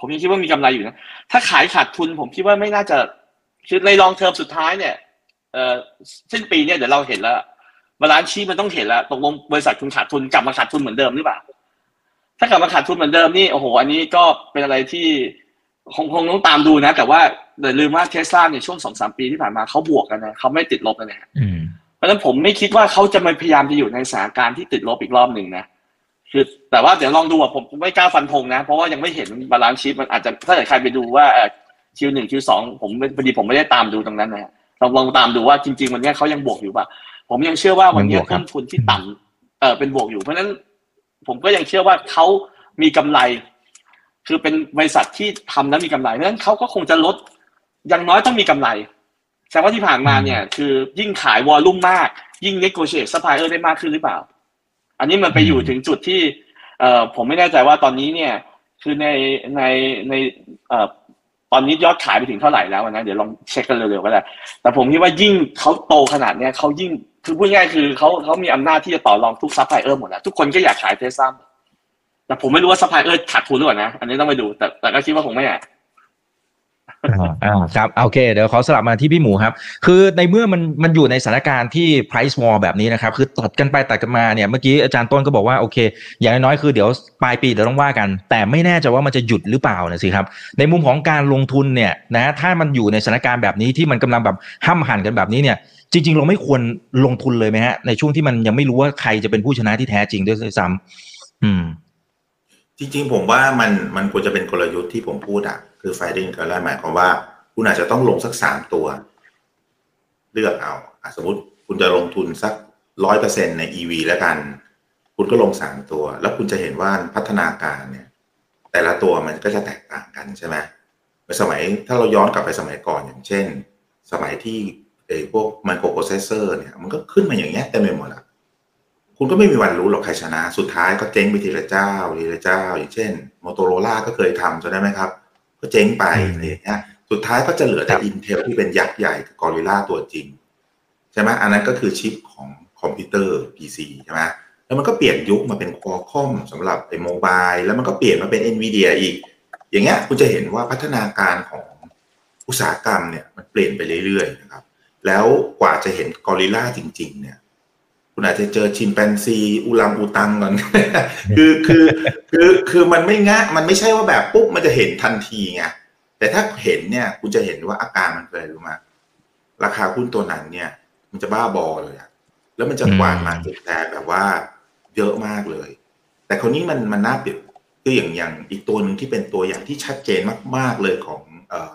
S3: ผมยังคิดว่ามีกำไรอยู่นะ ถ้าขายขาดทุน ผมคิดว่าไม่น่าจะคือใน long term สุดท้ายเนี่ยเออสิ้นปีเนี่ยเดี๋ยวเราเห็นแล้ว balance sheet มันต้องเห็นแล้วตกลงบริษัทคุณขาดทุนกลับมาขาดทุนเหมือนเดิมหรือเปล่า ถ้ากลับมาขาดทุนเหมือนเดิมนี่โอ้โหอันนี้ก็เป็นอะไรที่คงคงต้องตามดูนะ แต่ว่าอย่าลืมว่าเทสลาในช่วงสองสามปีที่ผ่านมาเขาบวกกันนะเขาไม่ติดลบกันนะ
S2: อืม
S3: เพราะฉะนั้นผมไม่คิดว่าเขาจะมาพยายามจะอยู่ในสถานการณ์ที่ติดลบอีกรอบหนึ่งนะคือแต่ว่าเดี๋ยวลองดูอะผมไม่กล้าฟันธงนะ เพราะว่ายังไม่เห็น balance sheet มันอาจจะถ้าเกิดใครไปดูว่า Q หนึ่ง Q สองผมพอดีผมไม่ได้ตามดูตรงนั้นนะฮะลองลองตามดูว่าจริง ๆ วันเนี้ยเขายังบวกอยู่ป่ะผมยังเชื่อว่าวันเนี้ย
S2: ยังบวกครับ
S3: ต้นทุนที่ต่ำเออเป็นบวกอยู่เพราะฉะนั้น ผมก็ยังเชื่อว่าเขามีกำไร คือเป็นบริษัทที่ทำแล้วมีกำไรเพราะฉะนั้นเขาก็คงจะลดอย่างน้อยต้องมีกำไรแสดงว่าที่ผ่านมาเนี่ย คือยิ่งขาย volume มาก ยิ่งเน g o เช t ซัพพลายเออร์ได้มากขึ้นหรือเปล่า อันนี้มันไปอยู่ถึงจุดที่เอ่อผมไม่แน่ใจว่าตอนนี้เนี่ย คือในในในเอ่อตอนนี้ยอดขายไปถึงเท่าไหร่แล้วนะเดี๋ยวลองเช็คกันเร็วๆก็ได้แต่ผมคิดว่ายิ่งเขาโตขนาดเนี้ยเขายิ่ง คือพูดง่ายคือเขาเขามีอำนาจที่จะต่อรองทุกซัพพลายเออร์หมดแล้วทุกคนก็อยากขายเทสลาแต่ผมไม่รู้ว่าซัพพลายเออร์ขาดทุนหรือเปล่านะ อันนี้ต้องไปดู แต่แต่ก็คิดว่าคงไม่อะ
S2: อ่าครับโอเค เดี๋ยวขอสลับมาที่พี่หมูครับ คือในเมื่อมันมันอยู่ในสถานการณ์ที่ price war แบบนี้นะครับ คือตัดกันไปตัดกันมาเนี่ยเมื่อกี้อาจารย์ต้นก็บอกว่าโอเค อย่างน้อยๆคือเดี๋ยวปลายปีเดี๋ยวต้องว่ากัน แต่ไม่แน่ใจว่ามันจะหยุดหรือเปล่านะสิครับ ในมุมของการลงทุนเนี่ยนะถ้ามันอยู่ในสถานการณ์แบบนี้ที่มันกำลังแบบห้ำหันกันแบบนี้เนี่ย จริง ๆ เราไม่ควรลงทุนเลยไหมฮะ ในช่วงที่มันยังไม่รู้ว่าใครจะเป็นผู้ชนะที่แท้จริงด้วยซ้ำอืม
S4: จริง ๆ ผมว่ามันมันควรจะเป็นกลยุทธ์ที่ผมพูดอะ คือ finding gorilla หมายความว่า คุณอาจจะต้องลงสักสามตัว เลือกเออสมมติคุณจะลงทุนสักร้อยเปอร์เซ็นใน EV แล้วกัน คุณก็ลงสามตัว แล้วคุณจะเห็นว่าพัฒนาการเนี่ย แต่ละตัวมันก็จะแตกต่างกันใช่ไหมสมัยถ้าเราย้อนกลับไปสมัยก่อนอย่างเช่น สมัยที่ พวก microprocessor เนี่ยมันก็ขึ้นมาอย่างเงี้ยเต็มไปหมดอะคุณก็ไม่มีวันรู้หรอกใครชนะ สุดท้ายก็เจ๊งไปทีละเจ้าทีละเจ้า อย่างเช่น Motorola ก็เคยทำจำได้ไหมครับ ก็เจ๊งไป
S2: อืม
S4: อะไรอย่างเงี้ยสุดท้ายก็จะเหลือแต่
S2: ครับ
S4: Intel ที่เป็นยักษ์ใหญ่กับกอริล่าตัวจริง ใช่ไหมอันนั้นก็คือชิปของคอมพิวเตอร์ PC ใช่ไหมแล้วมันก็เปลี่ยนยุคมาเป็นคอคอมสำหรับไอ้ mobile แล้วมันก็เปลี่ยนมาเป็น NVIDIA อีก อย่างเงี้ยคุณจะเห็นว่าพัฒนาการของอุตสาหกรรมเนี่ยมันเปลี่ยนไปเรื่อยๆนะครับ แล้วกว่าจะเห็นกอริลลาจริง ๆ เนี่ย คุณอาจจะเจอชิมแปนซีอูลังอูตังก่อนคือคือคือคือมันไม่ง่ายมันไม่ใช่ว่าแบบปุ๊บมันจะเห็นทันทีไงแต่ถ้าเห็นเนี่ย คุณจะเห็นว่าอาการมันเป็นอะไรรู้ไหมราคาหุ้นตัวนั้นเนี่ย มันจะบ้าบอเลยอะแล้วมันจะกวาดมาเก็ตแทนแบบว่าเยอะมากเลย แต่คนนี้มันมันน่าเปรียบคืออย่างอย่างอีกตัวหนึ่งที่เป็นตัวอย่างที่ชัดเจนมาก ๆเลยของเอ่อ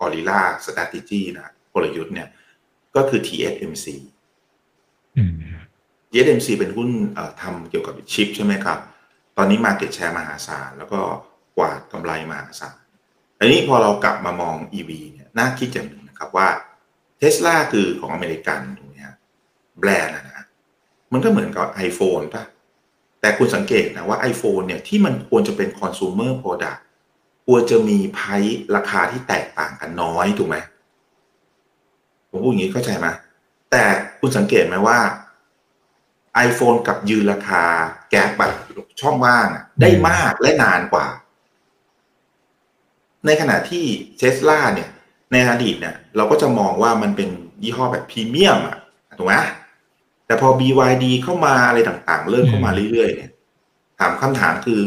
S4: กอริล่าสต r a t e g y นะกลยุทธ์เนี่ย ก็คือ TSMC
S2: อืม
S4: TSMC เป็นหุ้นเอ่อทำเกี่ยวกับชิปใช่ไหมครับ ตอนนี้ Market Share มหาศาล แล้วก็กวาดกำไรมหาศาลอันนี้พอเรากลับมามอง EV เนี่ยน่าคิดอย่างหนึ่งนะครับว่าเทสลาคือของอเมริกันถูกไหมฮะแบรนด์นะนะมันก็เหมือนกับ iPhone ป่ะ แต่คุณสังเกตนะว่า iPhone เนี่ยที่มันควรจะเป็น consumer product ควรจะมีไพราคาที่แตกต่างกันน้อยถูกไหม ผมพูดอย่างนี้เข้าใจไหมแต่คุณสังเกตไหมว่า iPhone กับยืนราคา แก๊ปแบบช่องว่างได้มากและนานกว่า ในขณะที่เทสลาเนี่ย ในอดีตเนี่ย เราก็จะมองว่ามันเป็นยี่ห้อแบบพรีเมียมอะถูกไหมแต่พอ BYD เข้ามาอะไรต่างๆ เริ่มเข้ามาเรื่อยๆเนี่ย ถามคำถามคือ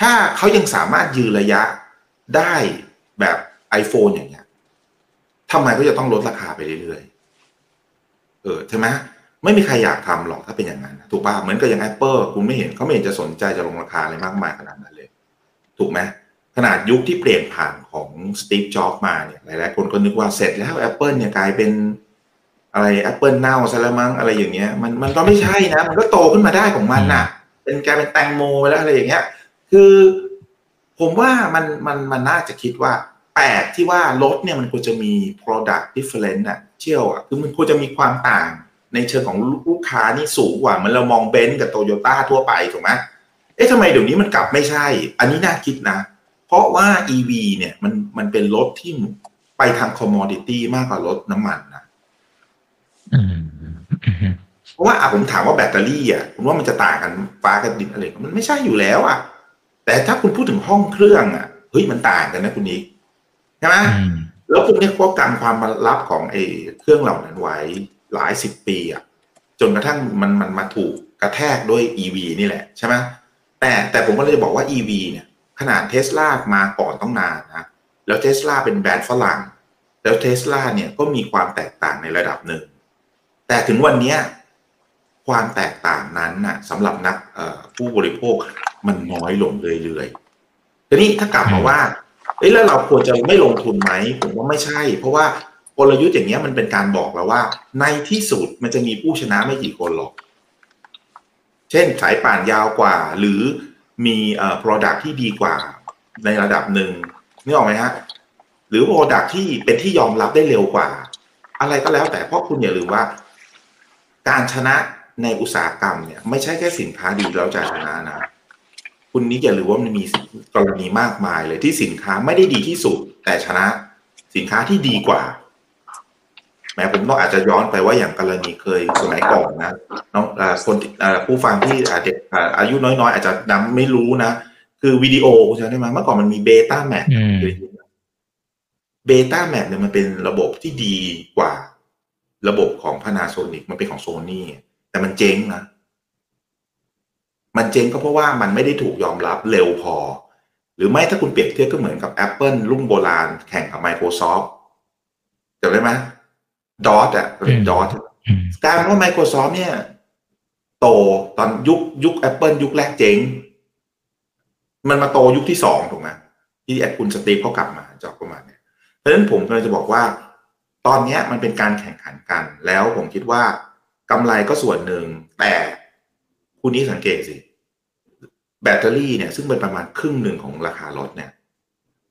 S4: ถ้าเขายังสามารถยืนระยะได้แบบ iPhone อย่างเงี้ย ทำไมก็จะต้องลดราคาไปเรื่อยๆ เออใช่ไหมไม่มีใครอยากทำหรอกถ้าเป็นอย่างนั้น ถูกป่ะเหมือนกับอย่าง Apple คุณไม่เห็นเขาไม่เห็นจะสนใจจะลงราคาอะไรมากมายขนาดนั้นเลย ถูกไหมขนาดยุคที่เปลี่ยนผ่านของสตีฟจ็อบมาเนี่ยหลายๆ คนก็นึกว่าเสร็จแล้ว Apple เนี่ยกลายเป็นอะไร Apple เน่าซะแล้วมั้งอะไรอย่างเงี้ยมันมันก็ไม่ใช่นะ มันก็โตขึ้นมาได้ของมันน่ะ เป็นกลายเป็นแตงโมไปแล้วอะไรอย่างเงี้ย คือ ผมว่ามันมันมันน่าจะคิดว่า แปลกที่ว่ารถเนี่ยมันควรจะมี product different อะเชี่ยวอะคือมันควรจะมีความต่าง ในเชิงของลูกค้านี่สูงกว่าเหมือนเรามองเบนซ์กับโตโยต้าทั่วไปถูกไหมเอ๊ะทำไมเดี๋ยวนี้มันกลับไม่ใช่ อันนี้น่าคิดนะ เพราะว่า EV เนี่ยมันมันเป็นรถที่ไปทาง commodity มากกว่ารถน้ำมันนะเพราะว่าอะผมถามว่าแบตเตอรี่อะคุณว่ามันจะต่างกันฟ้ากับดินอะไรมันไม่ใช่อยู่แล้วอะ แต่ถ้าคุณพูดถึงห้องเครื่องอะเฮ้ยมันต่างกันนะคุณนิก ใช่ไหม
S2: อืม
S4: แล้วพวกนี้ก็การความลับของไอ้เครื่องเหล่านั้นไว้หลายสิบปีอะจนกระทั่งมันมันมาถูกกระแทกด้วย EV นี่แหละใช่ไหมแต่แต่ผมก็เลยจะบอกว่า EV เนี่ยขนาดเทสลามาก่อนต้องนานนะแล้วเทสลาเป็นแบรนด์ฝรั่ง แล้วเทสลาเนี่ยก็มีความแตกต่างในระดับหนึ่ง แต่ถึงวันเนี้ยความแตกต่างนั้นน่ะสำหรับนักเอ่อผู้บริโภคมันน้อยลงเรื่อยๆทีนี้ถ้ากลับมาว่า เอ้ยแล้วเราควรจะไม่ลงทุนไหมผมว่าไม่ใช่ เพราะว่ากลยุทธ์อย่างเงี้ยมันเป็นการบอกแล้วว่า ในที่สุดมันจะมีผู้ชนะไม่กี่คนหรอก เช่นสายป่านยาวกว่า หรือมีเอ่อ product ที่ดีกว่า ในระดับหนึ่งนึกออกไหมฮะหรือ product ที่เป็นที่ยอมรับได้เร็วกว่า อะไรก็แล้วแต่เพราะคุณอย่าลืมว่า การชนะในอุตสาหกรรมเนี่ย ไม่ใช่แค่สินค้าดีแล้วจะชนะนะ คุณนิกอย่าลืมว่ามันมีกรณีมากมายเลยที่สินค้าไม่ได้ดีที่สุด แต่ชนะสินค้าที่ดีกว่าแม้ผมต้องอาจจะย้อนไปว่าอย่างกรณีเคยสมัยก่อนนะน้องอ่าคนอ่าผู้ฟังที่อาจจะอ่าอายุน้อยๆ อาจจะนำไม่รู้นะ คือวิดีโอใช่ไหมเมื่อก่อนมันมี Betamax
S2: อืม
S4: Betamax เนี่ยมันเป็นระบบที่ดีกว่า ระบบของ Panasonic มันเป็นของโซนี่แต่มันเจ๊งนะ มันเจ๊งก็เพราะว่ามันไม่ได้ถูกยอมรับเร็วพอ หรือไม่ถ้าคุณเปรียบเทียบก็เหมือนกับ Apple รุ่นโบราณแข่งกับ Microsoft จำได้ไหมดอทอะเป็นดอท
S2: อืม
S4: กลารว่า Microsoft เนี่ย โตตอนยุคยุค Apple ยุคแรกเจ๊ง มันมาโตยุคที่สองถูกไหมที่แอดคุณสตีฟเขากลับมาจอกประมาณเนี้ยเพราะฉะนั้นผมกำลังจะบอกว่า ตอนเนี้ยมันเป็นการแข่งขันกัน แล้วผมคิดว่ากำไรก็ส่วนหนึ่งแต่คุณนี้สังเกตสิ แบตเตอรี่เนี่ยซึ่งเป็นประมาณครึ่งหนึ่งของราคารถเนี่ย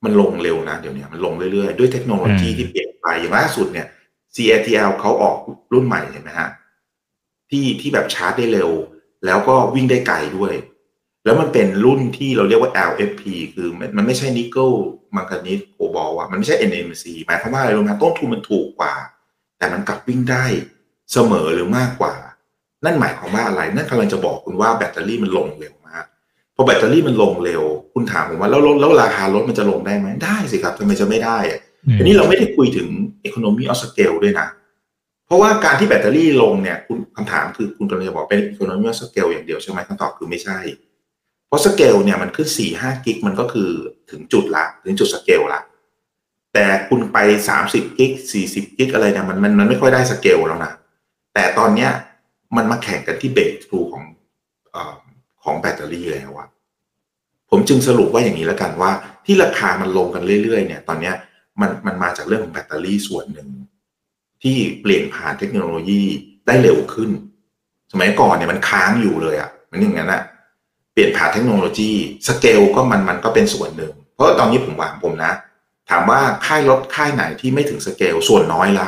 S4: มันลงเร็วนะเดี๋ยวนี้มันลงเรื่อยๆ ด้วยเทคโนโลยีที่เปลี่ยนไปอย่างล่าสุดเนี่ย CATL เขาออกรุ่นใหม่เห็นไหมฮะที่ที่แบบชาร์จได้เร็ว แล้วก็วิ่งได้ไกลด้วย แล้วมันเป็นรุ่นที่เราเรียกว่า LFP คือมันมันไม่ใช่นิกเกิลมังกานีสโคบอลอะมันไม่ใช่ NMC หมายความว่าอะไรรู้ไหมต้นทุนมันถูกกว่า แต่มันกลับวิ่งได้เสมอหรือมากกว่า นั่นหมายความว่าอะไร นั่นกำลังจะบอกคุณว่าแบตเตอรี่มันลงเร็วมาก พอแบตเตอรี่มันลงเร็ว คุณถามผมว่าแล้วแล้วแล้วราคารถมันจะลงได้ไหมได้สิครับทำไมจะไม่ได้อะอันนี้เราไม่ได้คุยถึง economy of scale ด้วยนะ เพราะว่าการที่แบตเตอรี่ลงเนี่ยคุณคำถามคือคุณกำลังจะบอกเป็น economy of scale อย่างเดียวใช่ไหมคำตอบคือไม่ใช่ เพราะสเกลเนี่ยมันขึ้นสี่ห้า gig มันก็คือถึงจุดละ ถึงจุดสเกลละแต่คุณไปสามสิบ gig สี่สิบ gig อะไรเนี่ยมันมันมันไม่ค่อยได้สเกลแล้วนะแต่ตอนเนี้ยมันมาแข่งกันที่ breakthrough ของเออ ของแบตเตอรี่แล้วอะผมจึงสรุปว่าอย่างนี้แล้วกันว่า ที่ราคามันลงกันเรื่อยๆเนี่ย ตอนนี้มันมันมาจากเรื่องของแบตเตอรี่ส่วนหนึ่ง ที่เปลี่ยนผ่านเทคโนโลยีได้เร็วขึ้น สมัยก่อนเนี่ยมันค้างอยู่เลยอะมันอย่างนั้นอะเปลี่ยนผ่านเทคโนโลยีสเกลก็มันมันก็เป็นส่วนหนึ่ง เพราะตอนนี้ผมว่าผมนะ ถามว่าค่ายรถค่ายไหนที่ไม่ถึงสเกลส่วนน้อยละ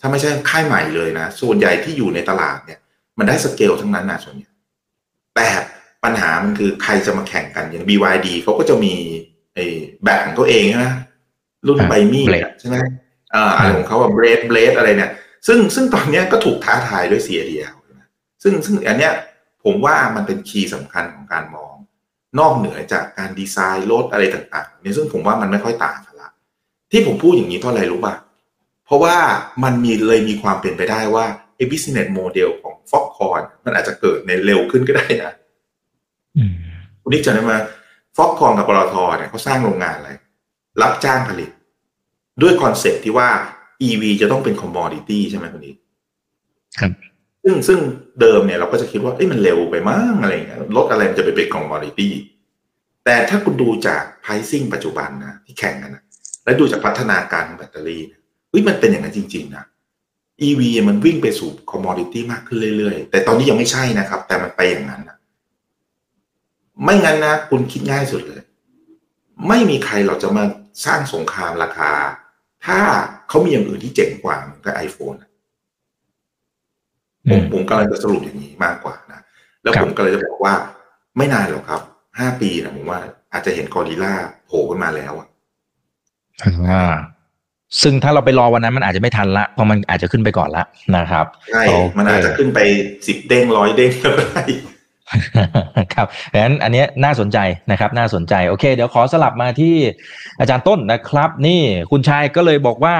S4: ถ้าไม่ใช่ค่ายใหม่เลยนะ ส่วนใหญ่ที่อยู่ในตลาดเนี่ย มันได้สเกลทั้งนั้นนะส่วนใหญ่ แต่ปัญหามันคือใครจะมาแข่งกันอย่าง BYD เขาก็จะมีไอ้แบบของตัวเองนะรุ่นไบมี่ใช่ไหมอ่าอะไรของเขาแบบเบรดเบรดอะไรเนี่ย ซึ่งซึ่งตอนนี้ก็ถูกท้าทายด้วย CATL ซึ่งซึ่งอันเนี้ยผมว่ามันเป็นคีย์สำคัญของการมอง นอกเหนือจากการดีไซน์รถอะไรต่างๆเนี่ยซึ่งผมว่ามันไม่ค่อยต่างกันละที่ผมพูดอย่างนี้เพราะอะไรรู้ป่ะเพราะว่ามันมีเลยมีความเป็นไปได้ว่าไอ้ business model ของ Foxconn มันอาจจะเกิดในเร็วขึ้นก็ได้นะคุณนิกจะได้มา Foxconn กับปตทเนี่ยเขาสร้างโรงงานอะไร รับจ้างผลิต ด้วย concept ที่ว่า EV จะต้องเป็น commodity ใช่ไหมคุณนิก
S2: ครับ
S4: ซึ่งซึ่งเดิมเนี่ยเราก็จะคิดว่าเอ้ยมันเร็วไปมั้งอะไรเงี้ยรถอะไรมันจะไปเป็น commodityแต่ถ้าคุณดูจากไพรซิ่งปัจจุบันนะที่แข่งกันนะและดูจากพัฒนาการของแบตเตอรี่เฮ้ยมันเป็นอย่างนั้นจริง ๆ นะ EV มันวิ่งไปสู่คอมมอดิตี้มากขึ้นเรื่อยๆ แต่ตอนนี้ยังไม่ใช่นะครับ แต่มันไปอย่างนั้นนะไม่งั้นนะ คุณคิดง่ายสุดเลย ไม่มีใครเราจะมาสร้างสงครามราคา ถ้าเขามีอย่างอื่นที่เจ๋งกว่าเหมือนกับไอโฟนผมผมกำลังจะสรุปอย่างนี้มากกว่านะ แล้วผมก็เลยจะบอกว่า ไม่นานหรอกครับ ห้าปีนะผมว่า อาจจะเห็นกอริล่าโผล่ขึ้นมาแล้วอะ
S2: ซึ่งถ้าเราไปรอวันนั้นมันอาจจะไม่ทันละเพราะมันอาจจะขึ้นไปก่อนละนะครับ
S4: ใช่มันอาจจะขึ้นไปสิบเด้งร้อยเด้งก็ได้
S2: ครับดังนั้นอันนี้น่าสนใจนะครับ น่าสนใจโอเค เดี๋ยวขอสลับมาที่อาจารย์ต้นนะครับ นี่คุณชายก็เลยบอกว่า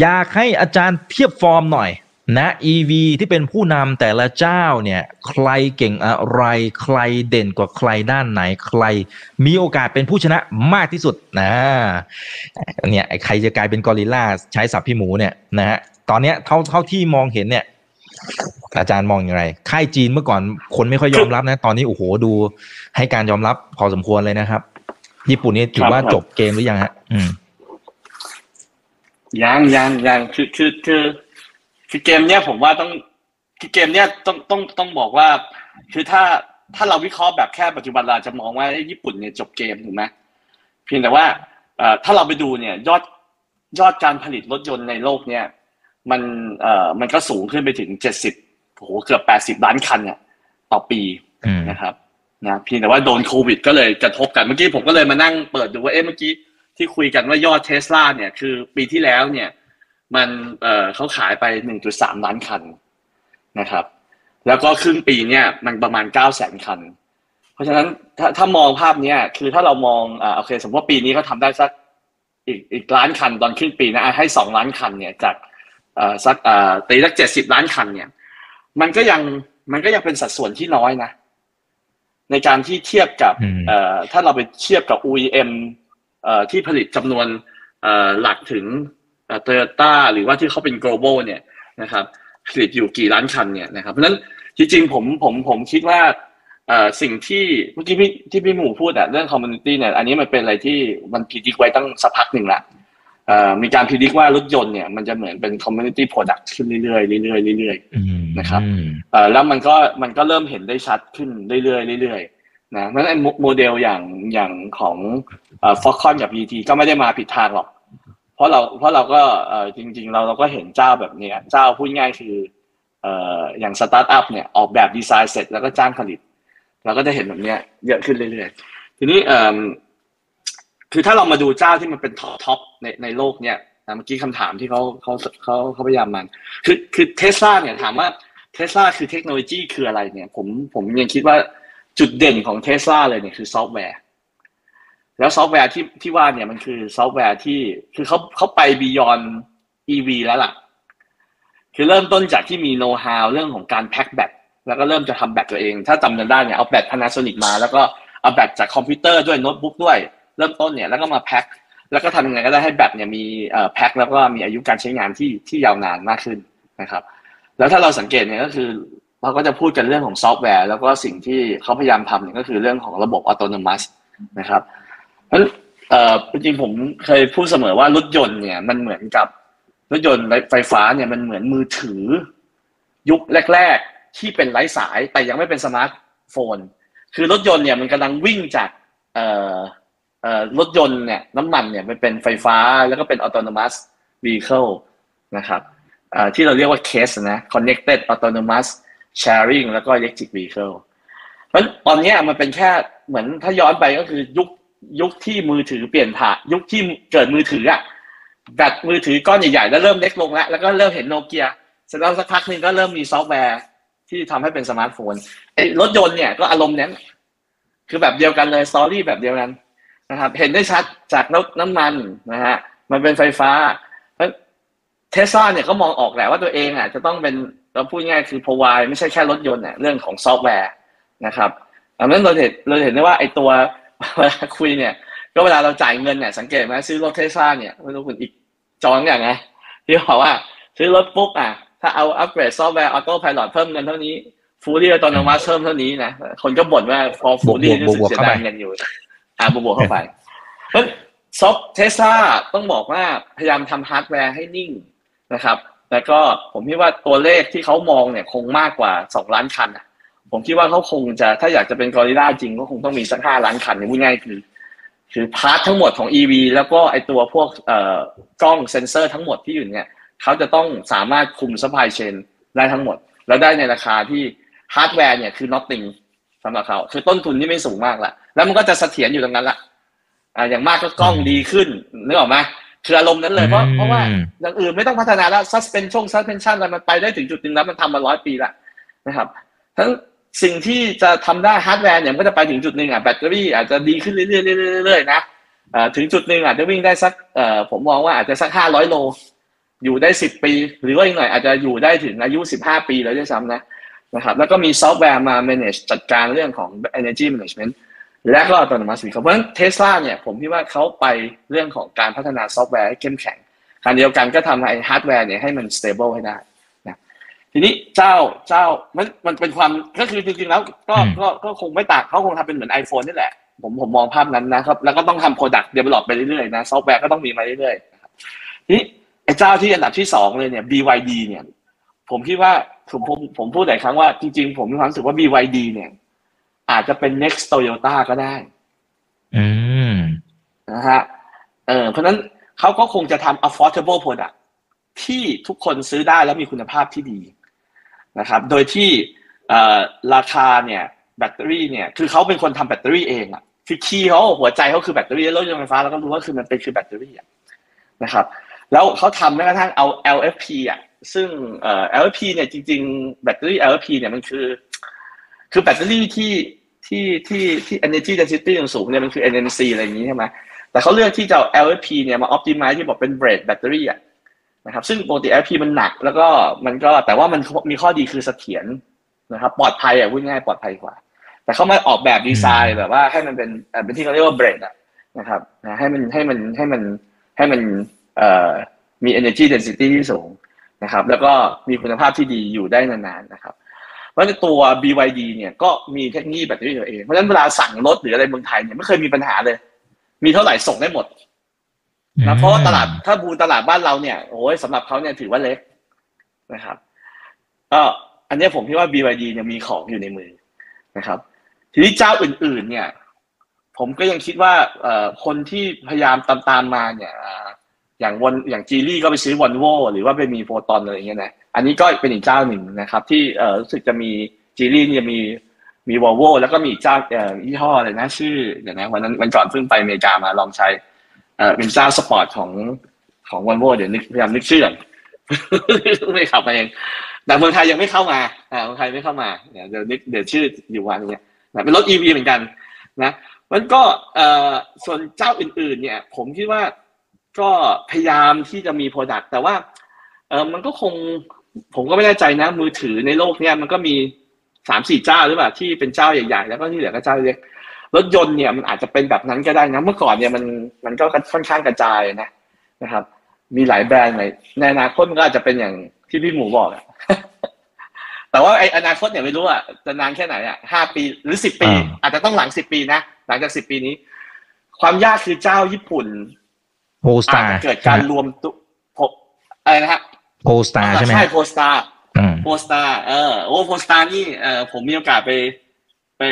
S2: อยากให้อาจารย์เทียบฟอร์มหน่อย นะ EV ที่เป็นผู้นำแต่ละเจ้าเนี่ยใครเก่งอะไร ใครเด่นกว่าใครด้านไหนใคร มีโอกาสเป็นผู้ชนะมากที่สุดนะเนี่ยใครจะกลายเป็นกอริลลาใช้สับพี่หมูเนี่ยนะฮะตอนเนี้ยเท่าเท่าที่มองเห็นเนี่ยอาจารย์มองอย่างไร ค่ายจีนเมื่อก่อนคนไม่ค่อยยอมรับนะ ตอนนี้โอ้โหดูให้การยอมรับพอสมควรเลยนะครับ ญี่ปุ่นนี่ถือว่าจบเกมหรือยังฮะ อืม
S3: ยังยังยังคือคือคือ คือเกมเนี้ยผมว่าต้องคือเกมเนี้ยต้องต้องต้องบอกว่า คือถ้าถ้าเราวิเคราะห์แบบแค่ปัจจุบันเราจะมองว่าญี่ปุ่นเนี่ยจบเกมถูกไหมเพียงแต่ว่าถ้าเราไปดูเนี่ยยอดยอดการผลิตรถยนต์ในโลกเนี่ยมันเอ่อมันก็สูงขึ้นไปถึงเจ็ดสิบโอ้โหเกือบแปดสิบล้านคันเนี่ยต่อปีนะครับนะเพียงแต่ว่าโดนโควิด ก็เลยกระทบกันเมื่อกี้ผมก็เลยมานั่งเปิดดูว่าเอ๊ะเมื่อกี้ที่คุยกันว่ายอดเทสลาเนี่ยคือปีที่แล้วเนี่ย มันเอ่อเขาขายไป 1.3 ล้านคันนะครับ แล้วก็ครึ่งปีเนี่ยมันประมาณ 9 0 0แสนคัน เพราะฉะนั้นถ้าถ้ามองภาพเนี้ยคือถ้าเรามองอ่าโอเค สมมติว่าปีนี้เขาทาได้สักอีกอีกล้านคันตอนครึ่งปีนะให้สองล้านคันเนี่ยจากเอ่อสักเอ่อตีสักเจ็ดสิบล้านคันเนี่ยมันก็ยังมันก็ยังเป็นสัดส่วนที่น้อยนะ ในการที่เทียบกับเอ่อถ้าเราไปเทียบกับ OEM เอ่อที่ผลิตจำนวนเอ่อหลักถึง โตโยต้าหรือว่าที่เขาเป็น global เนี่ยนะครับผลิตอยู่กี่ล้านคันเนี่ยนะครับเพราะฉะนั้นจริงๆผมผมผมคิดว่าสิ่งที่เมื่อกี้พี่ที่พี่หมูพูดอะเรื่อง commodity เนี่ยอันนี้มันเป็นอะไรที่มัน predict ไว้ตั้งสักพักหนึ่งละมีการ predict ว่ารถยนต์เนี่ยมันจะเหมือนเป็น commodity product ขึ้นเรื่อยๆเรื่อยๆเรื่อยๆนะครับแล้วมันก็มันก็เริ่มเห็นได้ชัดขึ้นเรื่อยๆเรื่อยๆนะเพราะฉะนั้นโมเดลอย่างอย่างของฟ็อกคอนกับ PT ก็ไม่ได้มาผิดทางหรอก เพราะเราเพราะเราก็เออจริง ๆ เราเราก็เห็นเจ้าแบบเนี้ยเจ้าพูดง่ายคือเอ่ออย่างสตาร์ทอัพเนี่ยออกแบบดีไซน์เสร็จแล้วก็จ้างผลิต เราก็จะเห็นแบบเนี้ยเยอะขึ้นเรื่อยๆ ทีนี้เอ่อคือถ้าเรามาดูเจ้าที่มันเป็น top top ในในโลกเนี่ยนะเมื่อกี้คำถามที่เขาเขาเขาเขาพยายามมัน คือคือเทสลาเนี่ยถามว่าเทสลาคือเทคโนโลยีคืออะไรเนี่ย ผมผมยังคิดว่าจุดเด่นของเทสลาเลยเนี่ยคือซอฟต์แวร์ แล้วซอฟต์แวร์ที่ที่ว่าเนี่ยมันคือซอฟต์แวร์ที่คือเขาเขาไป beyond EV แล้วล่ะ คือเริ่มต้นจากที่มีโน้ตฮาวเรื่องของการแพ็คแบตแล้วก็เริ่มจะทำแบตตัวเอง ถ้าจำกันได้เนี่ยเอาแบต Panasonic มา แล้วก็เอาแบตจากคอมพิวเตอร์ด้วยโน้ตบุ๊กด้วย เริ่มต้นเนี่ยแล้วก็มาแพ็คแล้วก็ทำยังไงก็ได้ให้แบตเนี่ยมีเอ่อแพ็คแล้วก็มีอายุการใช้งานที่ที่ยาวนานมากขึ้นนะครับ แล้วถ้าเราสังเกตเนี่ยก็คือเราก็จะพูดกันเรื่องของซอฟต์แวร์ แล้วก็สิ่งที่เขาพยายามทำเนี่ยก็คือเรื่องของระบบอัตโนมัตินะครับ เพราะเอ่อจริงๆผมเคยพูดเสมอว่ารถยนต์เนี่ยมันเหมือนกับรถยนต์ไฟฟ้าเนี่ยมันเหมือนมือถือ ยุคแรก ๆ ที่เป็นไร้สายแต่ยังไม่เป็นสมาร์ทโฟน คือรถยนต์เนี่ยมันกำลังวิ่งจากเอ่อเอ่อรถยนต์เนี่ยน้ำมันเนี่ยมันเป็นไฟฟ้าแล้วก็เป็น autonomous vehicle นะครับที่เราเรียกว่า CASE นะ connected autonomous sharing แล้วก็ electric vehicle เพราะตอนนี้มันเป็นแค่เหมือนถ้าย้อนไปก็คือยุค ยุคที่มือถือเปลี่ยนผ่านยุคที่เกิดมือถืออะแบตมือถือก้อนใหญ่ๆแล้วเริ่มเล็กลงแล้วแล้วก็เริ่มเห็นโนเกียเสร็จแล้วสักพักหนึ่งก็เริ่มมีซอฟต์แวร์ที่ทำให้เป็นสมาร์ทโฟนไอรถยนต์เนี่ยก็อารมณ์นั้นคือแบบเดียวกันเลย story แบบเดียวกันนะครับ เห็นได้ชัดจากรถน้ำมันนะฮะมันเป็นไฟฟ้าเทสลาเนี่ยก็มองออกแหละว่าตัวเองอะจะต้องเป็นเราพูดง่ายคือ provide ไม่ใช่แค่รถยนต์อะเรื่องของซอฟต์แวร์นะครับดังนั้นเราเห็นเราเห็นได้ว่าไอ้ตัว เวลาคุยเนี่ย ก็เวลาเราจ่ายเงินเนี่ยสังเกตไหมซื้อรถเทสลาเนี่ยไม่รู้คุณอีกจองอย่างไงที่บอกว่าซื้อรถปุ๊บอะถ้าเอาอัปเกรดซอฟต์แวร์ autopilot เพิ่มเงินเท่านี้ fully อัตโนมัติเพิ่มเท่านี้นะคนก็บ่นว่าพอ fully รู้สึกเสียดายเงินอยู่อ่าบวกเข้าไปเพราะซอฟเทสลาต้องบอกว่าพยายามทำฮาร์ดแวร์ให้นิ่งนะครับ แล้วก็ผมคิดว่าตัวเลขที่เขามองเนี่ยคงมากกว่าสองล้านคันอะ ผมคิดว่าเขาคงจะถ้าอยากจะเป็นกอริลลาจริงก็คงต้องมีสักห้าล้านคันเนี่ยพูดง่ายคือ คือ part ทั้งหมดของ EV แล้วก็ไอตัวพวกเอ่อกล้องเซ็นเซอร์ทั้งหมดที่อยู่เนี่ยเขาจะต้องสามารถคุม supply chain ได้ทั้งหมด แล้วได้ในราคาที่ฮาร์ดแวร์เนี่ยคือ nothing สำหรับเขาคือต้นทุนที่ไม่สูงมากละแล้วมันก็จะเสถียรอยู่ตรงนั้นละอ่าอย่างมากก็กล้องดีขึ้นนึกออกไหมคืออารมณ์นั้นเลยเพราะเพราะว่าอย่างอื่นไม่ต้องพัฒนาแล้ว suspension suspension อะไรมันไปได้ถึงจุดหนึ่งแล้วมันทำมาร้อยปีละนะครับทั้ง สิ่งที่จะทำได้ฮาร์ดแวร์เนี่ยก็จะไปถึงจุดหนึ่งอะแบตเตอรี่อาจจะดีขึ้นเรื่อยๆเรื่อยๆนะถึงจุดหนึ่งอาจจะวิ่งได้สักผมมองว่าอาจจะสักห้าร้อยโล อยู่ได้สิบปี หรือว่าอีกหน่อยอาจจะอยู่ได้ถึงอายุสิบห้าปีแล้วด้วยซ้ำนะนะครับแล้วก็มีซอฟต์แวร์มา manage จัดการเรื่องของ energy management และก็ autonomous เพราะฉะนั้นเทสลาเนี่ยผมคิดว่าเขาไปเรื่องของการพัฒนาซอฟต์แวร์ให้เข้มแข็งขณะเดียวกันก็ทำให้ฮาร์ดแวร์เนี่ยให้มัน stable ให้ได้ ทีนี้เจ้าเจ้ามันมันเป็นความก็คือจริงๆแล้วก็ก็ก็คงไม่ต่างเขาคงทำเป็นเหมือน iPhone นี่แหละ ผมผมมองภาพนั้นนะครับ แล้วก็ต้องทำ product develop ไปเรื่อยๆนะซอฟต์แวร์ก็ต้องมีมาเรื่อยๆทีนี้ไอ้เจ้าที่อันดับที่สองเลยเนี่ย BYD เนี่ย ผมคิดว่าผมผมผมพูดหลายครั้งว่าจริงๆ ผมมีความรู้สึกว่า BYD เนี่ย อาจจะเป็น next Toyota ก็ได้
S2: อืม
S3: นะฮะเออเพราะนั้นเขาก็คงจะทำ affordable product ที่ทุกคนซื้อได้แล้วมีคุณภาพที่ดี นะครับโดยที่ราคาเนี่ยแบตเตอรี่เนี่ยคือเขาเป็นคนทำแบตเตอรี่เองอะคือ key เขาหัวใจเขาคือแบตเตอรี่รถยนต์ไฟฟ้าเราก็รู้ว่าคือมันเป็นคือแบตเตอรี่นะครับแล้วเขาทำแม้กระทั่งเอา LFP อะซึ่งเอ่อ LFP เนี่ยจริงๆแบตเตอรี่ LFP เนี่ยมันคือ คือแบตเตอรี่ที่ที่ที่ที่ energy density สูงเนี่ยมันคือ NMC อะไรอย่างนี้ใช่ไหมแต่เขาเลือกที่จะเอา LFP เนี่ยมา optimize ที่บอกเป็น bread แบตเตอรี่อะ นะครับซึ่งปกติ LFP มันหนัก แล้วก็มันก็แต่ว่ามันมีข้อดีคือเสถียรนะครับ ปลอดภัยอะพูดง่ายปลอดภัยกว่า แต่เขามาออกแบบดีไซน์แบบว่าให้มันเป็นเป็นที่เขาเรียกว่า bread อะนะครับให้มันให้มันให้มันให้มันเอ่อมี energy density ที่สูงนะครับ แล้วก็มีคุณภาพที่ดีอยู่ได้นานๆนะครับเพราะในตัว BYD เนี่ยก็มีเทคโนโลยีแบตเตอรี่ตัวเองเพราะฉะนั้นเวลาสั่งรถหรืออะไรเมืองไทยเนี่ยไม่เคยมีปัญหาเลย มีเท่าไหร่ส่งได้หมด นะเพราะว่าตลาดถ้าบูนตลาดบ้านเราเนี่ยโอ้ยสำหรับเขาเนี่ยถือว่าเล็กนะครับก็อันนี้ผมคิดว่า BYD เนี่ยมีของอยู่ในมือนะครับ ทีนี้เจ้าอื่น ๆ เนี่ย ผมก็ยังคิดว่าคนที่พยายามตามตามมาเนี่ยอย่างวันอย่างจีรี่ก็ไปซื้อวอลโวหรือว่าไปมีโฟตอนอะไรอย่างเงี้ยนะอันนี้ก็เป็นอีกเจ้าหนึ่งนะครับ ที่รู้สึกจะมี Geely เนี่ยมีมีวอลโวแล้วก็มีเจ้ายี่ห้ออะไรนะ ชื่อเดี๋ยวนะวันนั้นวันก่อนเพิ่งไปอเมริกามาลองใช้ เอ่อเป็นเจ้าสปอร์ตของของวอลโวเดี๋ยวนึกพยายามนึกชื่อไม่ขับมาเองแต่เมืองไทยยังไม่เข้ามาอ่าเมืองไทยไม่เข้ามาเดี๋ยวเดี๋ยวนึกเดี๋ยวชื่ออยู่วันเนี้ยเป็นรถ EV เหมือนกันนะมันก็เอ่อส่วนเจ้าอื่น ๆ เนี่ย ผมคิดว่าก็พยายามที่จะมี product แต่ว่าเออมันก็คงผมก็ไม่แน่ใจนะ มือถือในโลกเนี้ยมันก็มีสามสี่เจ้าหรือเปล่าที่เป็นเจ้าใหญ่ ๆ แล้วก็ที่เหลือก็เจ้าเล็ก รถยนต์เนี่ยมันอาจจะเป็นแบบนั้นก็ได้นะเมื่อก่อนเนี่ยมันมันก็ค่อนข้างกระจายนะนะครับ มีหลายแบรนด์เลยในอนาคตมันก็อาจจะเป็นอย่างที่พี่หมูบอกอะแต่ว่าไออนาคตเนี่ยไม่รู้อะจะนานแค่ไหนอะห้าปีหรือสิบปี อาจจะต้องหลังสิบปีนะหลังจากสิบปีนี้ ความยากคือเจ้าญี่ปุ่น
S2: โพสตา
S3: อาจจะเกิดการรวมตุพบอะไรนะฮะ
S2: โพสตาใช่ไหม
S3: ใช่โพสตา
S2: อืม
S3: โพสตาเออโอ้โพสตานี่เออผมมีโอกาสไป ไป